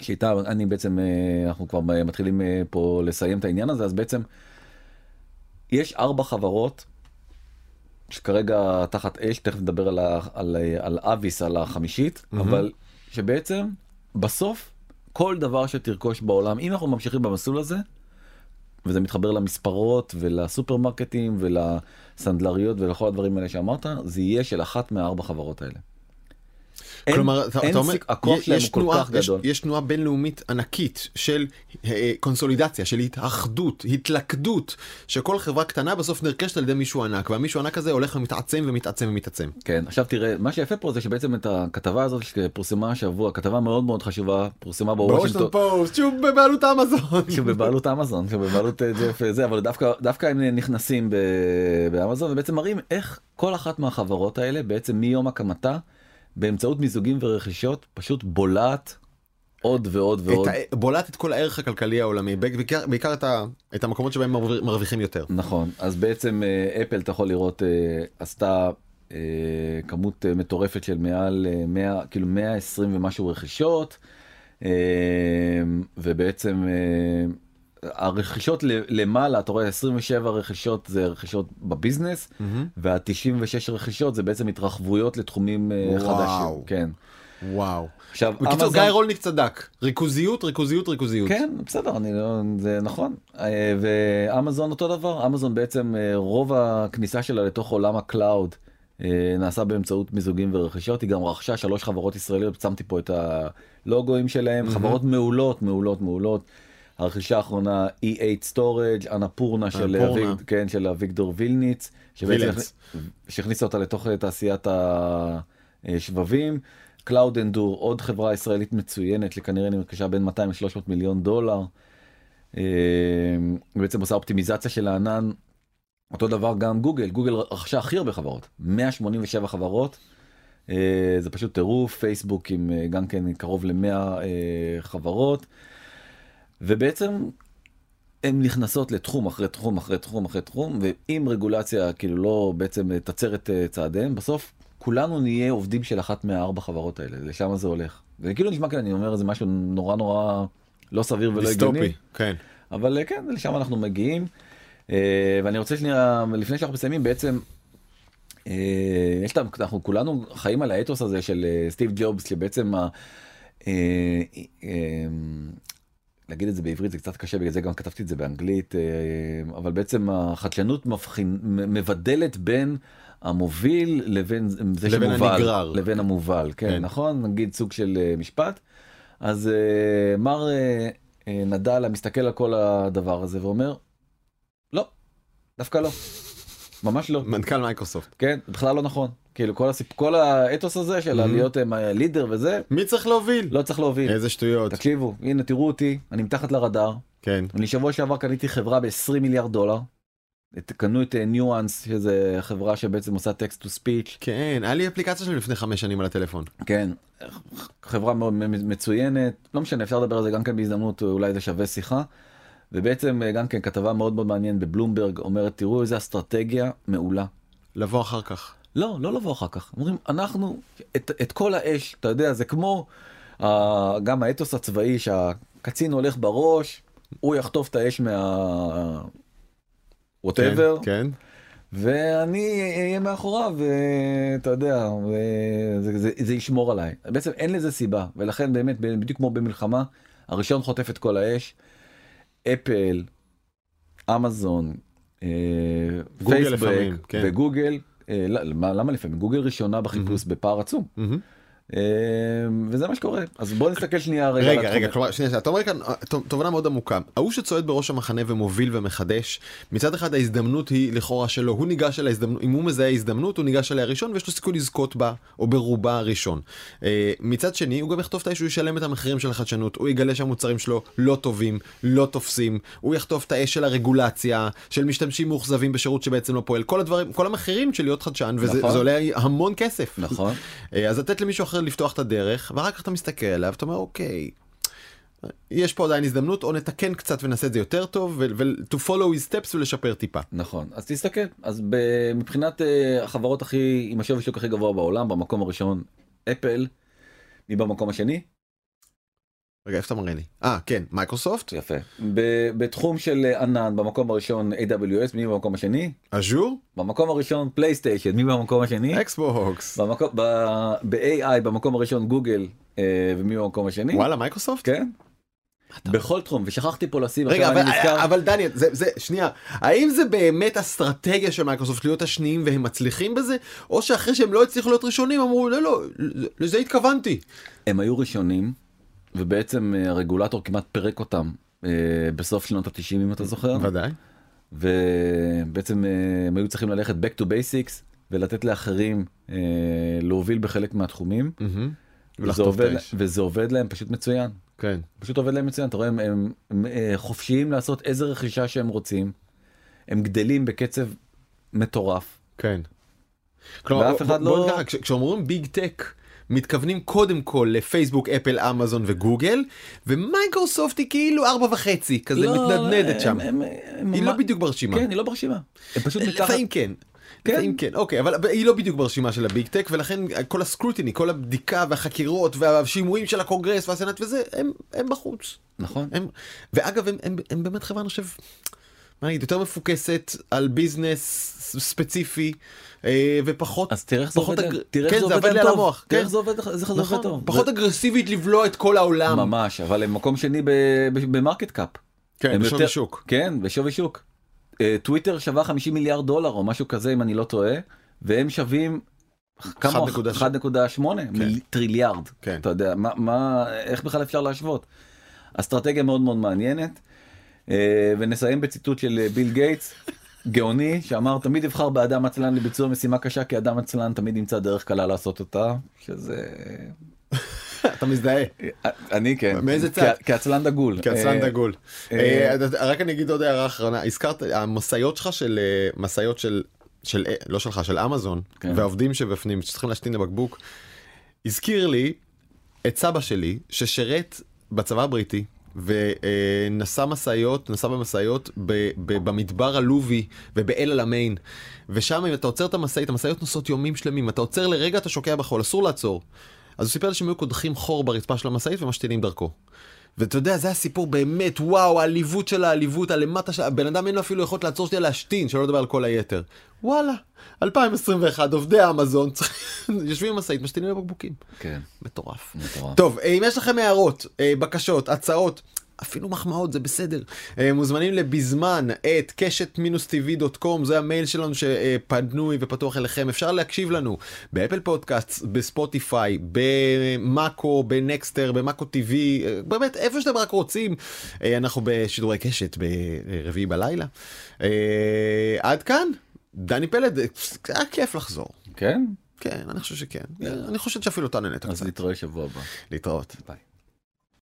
שאיתה אני בעצם אה, אנחנו כבר מתחילים אה, פה לסיים את העניין הזה אז בעצם יש ארבע חברות שכרגע תחת אש תכף נדבר על, ה- על, על אביס על החמישית אבל שבעצם בסוף כל דבר שתרכוש בעולם אם אנחנו ממשיכים במסלול הזה וזה מתחבר למספרות ולסופרמרקטים ולסנדלריות ולכל הדברים האלה שאמרת זה יהיה של אחת מהארבע חברות האלה. כלומר, אתה, אין אתה אומר, הכוח יש- שלהם הוא כל תנועה- כך גדול. יש תנועה בינלאומית ענקית של אה, קונסולידציה, של התאחדות, התלכדות, שכל חברה קטנה בסוף נרכשת על ידי מישהו ענק, והמישהו הענק הזה הולך ומתעצם ומתעצם ומתעצם. כן עכשיו תראה מה שיפה פה זה שבעצם את הכתבה הזאת שפורסמה השבוע כתבה מאוד מאוד חשובה פורסמה בוושינגטון פוסט, שוב בבעלות אמזון. שהוא בבעלות אמזון שהוא בבעלות אה, ג'ף אה, זה אבל דווקא דווקא הם נכנסים באמזון ובעצם מראים איך כל אחת מהחברות האלה בעצם מיום הקמתה באמצעות מיזוגים ורכישות פשוט בולעת עוד ועוד ועוד. את ה- בולעת את כל הערך הכלכלי העולמי, בעיקר, בעיקר את, ה, את המקומות שבהם מרוויח- מרוויחים יותר. נכון אז בעצם אה, אפל אתה יכול לראות אה, עשתה אה, כמות מטורפת של מעל אה, 100 כאילו 120 ומשהו רכישות ובעצם הרכישות למעלה אתה רואה 27 רכישות זה רכישות בביזנס וה-96 רכישות זה בעצם התרחבויות לתחומים אה, וואו. חדשים. כן. וואו. עכשיו בקיצור, אמזון- גיא רולניק צדק, ריכוזיות, ריכוזיות, ריכוזיות. כן בסדר אני לא זה נכון. אה, ואמזון אותו דבר. אמזון בעצם אה, רוב הכניסה שלה לתוך עולם ה cloud נעשה באמצעות מיזוגים ורכישות. היא גם רכשה שלוש חברות ישראליות. שמתי פה את הלוגויים שלהם. חברות מעולות מעולות מעולות. הרכישה האחרונה E8 Storage Annapurna של. אביג- כן של אביגדור וילניץ שבעצם וילנץ. שהכניסה אותה לתוך אה, תעשיית השבבים. CloudEndure עוד חברה ישראלית מצוינת שכנראה נרכשה בין 200 ל-300 מיליון דולר. אה, בעצם עושה אופטימיזציה של הענן. אותו דבר גם גוגל גוגל רכשה הכי הרבה חברות 187 חברות. אה, זה פשוט טירוף פייסבוק עם אה, גם כן קרוב ל-100 חברות. ובעצם הן נכנסות לתחום אחרי תחום אחרי תחום אחרי תחום ואם רגולציה כאילו לא בעצם תצר את אה, צעדיהם בסוף כולנו נהיה עובדים של אחת מהארבע חברות האלה לשם זה הולך. זה כאילו נשמע כאן אני אומר איזה משהו נורא נורא לא סביר ולא הגיוני דיסטופי, כן. אבל אה, כן לשם אנחנו מגיעים אה, ואני רוצה שנייה לפני שאנחנו מסיימים בעצם. יש לנו אנחנו כולנו חיים על האתוס הזה של סטיב ג'ובס שבעצם. להגיד את זה בעברית זה קצת קשה בגלל זה גם כתבתי את זה באנגלית אה, אבל בעצם החדשנות מבחין מבדלת בין המוביל לבין זה לבין שמובל הנגרר. לבין המובל כן, כן. נכון נגיד סוג של אה, משפט אז אה, מר אה, אה, נדלה מסתכל על כל הדבר הזה ואומר לא דווקא לא ממש לא מנכ"ל מייקרוסופט. כן בכלל לא נכון כאילו כל הסיפ... כל האתוס הזה של Mhm. להיות אה, leader וזה מי צריך להוביל? לא צריך להוביל איזה שטויות. תקשיבו הנה תראו אותי אני מתחת לרדאר כן. אני שבוע שעבר קניתי חברה ב-20 מיליארד דולר. קנו את Nuance שזה חברה שבעצם עושה text to speech כן, היה לי אפליקציה שלהם לפני חמש שנים על הטלפון. כן חברה מאוד מצוינת לא משנה אפשר לדבר על זה גם כן בהזדמנות אולי זה שווה שיחה. ובעצם אה, גם כן כתבה מאוד מאוד מעניין בבלומברג אומרת תראו איזה אסטרטגיה מעולה. לבוא אחר כך. לא לא לבוא אחר כך אומרים אנחנו את, את כל האש אתה יודע זה כמו ה- גם האתוס הצבאי שהקצין הולך בראש, הוא יחטוף את האש מה... whatever, כן, כן. ואני אהיה מאחוריו, ואתה יודע, וזה, זה, זה ישמור עליי. בעצם אין לזה סיבה, ולכן באמת, בדיוק כמו במלחמה, הראשון חוטף את כל האש, אפל, אמזון, אה, פייסבק כן. וגוגל, למה, למה לפעמים? גוגל ראשונה בחיפוש בפער עצום. אה, וזה מה שקורה. אז בוא נסתכל שנייה רגע. רגע. רגע, כלומר, שנייה, אתה אומר כאן אה, תובנה מאוד עמוקה. ההוא שצועד בראש המחנה ומוביל ומחדש, מצד אחד ההזדמנות היא לכאורה שלו, הוא ניגש אל ההזדמנות, אם הוא מזהה הזדמנות, הוא ניגש אליה ראשון ויש לו סיכוי לזכות בה, או ברובה ראשון. אה, מצד שני, הוא גם יחטוף את האש, הוא ישלם את המחירים של החדשנות, הוא יגלה שהמוצרים שלו לא טובים, לא תופסים, הוא יחטוף את האש של הרגולציה, של משתמשים מאוכזבים בשירות שבעצם לא פועל, כל הדברים, כל המחירים של להיות חדשן, וזה נכון. עולה המון כסף. נכון. אז לתת למישהו אחר לפתוח את הדרך, ואחר כך אתה מסתכל עליו, אתה אומר, אוקיי, יש פה עדיין הזדמנות, או נתקן קצת ונעשה את זה יותר טוב, ו-to follow his steps ולשפר טיפה. נכון אז תסתכל אז מבחינת אה, החברות הכי עם השווי שוק הכי גבוה בעולם במקום הראשון אפל. מי במקום השני? רגע, איפה אתה מראה לי? אה, כן, מייקרוסופט, יפה. בתחום של אה, ענן במקום הראשון AWS מי במקום השני? Azure, במקום הראשון פלייסטיישן מי במקום השני? אקסבוקס. ב-AI במקום הראשון גוגל אה, ומי במקום השני? וואלה, מייקרוסופט? כן. בכל תחום ושכחתי פה לשים רגע, אבל, נזכר אבל דניאל, זה, זה, שנייה, האם זה באמת אסטרטגיה של מייקרוסופט להיות השניים והם מצליחים בזה, או שאחרי שהם לא הצליחו להיות ראשונים אמרו, לא, לא, לזה התכוונתי. הם היו ראשונים ובעצם אה, הרגולטור כמעט פירק אותם אה, בסוף שנות התשעים אם אתה זוכר ודאי. ובעצם אה, הם היו צריכים ללכת back to basics ולתת לאחרים להוביל בחלק מהתחומים. וזה עובד. וזה עובד להם פשוט מצוין כן. פשוט עובד להם מצוין אתה רואה הם, הם, הם אה, חופשיים לעשות איזה רכישה שהם רוצים הם גדלים בקצב מטורף כן. כלומר, ואף אחד לא- כש- כשאומרים big tech, מתכוונים קודם כל לפייסבוק, אפל, אמזון וגוגל, ומייקרוסופט היא כאילו ארבע וחצי, כזה לא, מתנדנדת הם- שם. הם- הם היא לא ממש- בדיוק ברשימה. כן היא לא ברשימה הם פשוט מתחת לפעמים כן. כן. לפעמים כן, אוקיי, אבל היא לא בדיוק ברשימה של ה big tech, ולכן כל ה scrutiny, כל הבדיקה והחקירות והשימועים של הקונגרס והסנאט וזה, הם, הם בחוץ. נכון הם, ואגב, הם, הם, הם באמת חברה, אני חושב, מה נגיד, יותר מפוקסת על business ספציפי, אה, ופחות... אז תראה איך זה עובד, אג- להם- תראה כן, איך זה עובד עבד לי על המוח, תראה כן. איך זה עובד, זה עובד נכון, טוב. פחות אגרסיבית לבלוע את כל העולם. ממש, אבל הם מקום שני ב market cap. כן, בשווי יותר- שוק. כן, בשווי שוק. אה, טוויטר שווה 50 מיליארד דולר או משהו כזה אם אני לא טועה, והם שווים כמה? 1.8. 1.8 מיל- טריליארד. כן. אתה יודע, מה, מה, איך בכלל אפשר להשוות? אסטרטגיה מאוד מאוד מעניינת. אה, ונסיים בציטוט של אה, ביל גייטס. גאוני שאמר תמיד אבחר באדם עצלן לביצוע משימה קשה כי אדם עצלן תמיד ימצא דרך קלה לעשות אותה שזה אתה מזדהה. אני כן מאיזה צד? כעצלן דגול כעצלן אה, דגול. אה, אה, רק אני אגיד עוד הערה אחרונה, הזכרת, המשאיות שלך של, אה, משאיות של, של, אה, לא שלך, של אמזון, כן. והעובדים שבפנים, שצריכים להשתין לבקבוק, הזכיר לי את סבא שלי, ששירת בצבא הבריטי, ונסע משאיות, נסע במשאיות במדבר הלובי ובאל אלמיין. ושם אם אתה עוצר את המשאית, המשאיות נוסעות יומים שלמים, אתה עוצר לרגע, אתה שוקע בחול, אסור לעצור. אז הוא סיפר לי שהם היו קודחים חור ברצפה של המשאית ומשתינים דרכו. ואתה יודע, זה הסיפור באמת, וואו, העליבות של העליבות, הלמטה של... הבן אדם אין לו אפילו יכולת לעצור שנייה להשתין, שלא לדבר על כל היתר. וואלה, 2021, עובדי אמזון, יושבים עם משאית, משתינים בבקבוקים. כן מטורף. מטורף. טוב, אה, אם יש לכם הערות, אה, בקשות, הצעות, אפילו מחמאות, זה בסדר. אה, מוזמנים ל bazman at keshet-tv.com, זה המייל שלנו שפנוי ופתוח אליכם. אפשר להקשיב לנו ב Apple Podcast, בספוטיפיי, במאקו, בנקסטר, במאקו TV, אה, באמת, איפה שאתם רק רוצים. אה, אנחנו בשידורי קשת ברביעי בלילה. עד כאן, דני פלד, היה כיף לחזור. כן כן, אני חושב שכן. אני חושב שאפילו אתה נהנית אז קצת. נתראה שבוע הבא להתראות. ביי.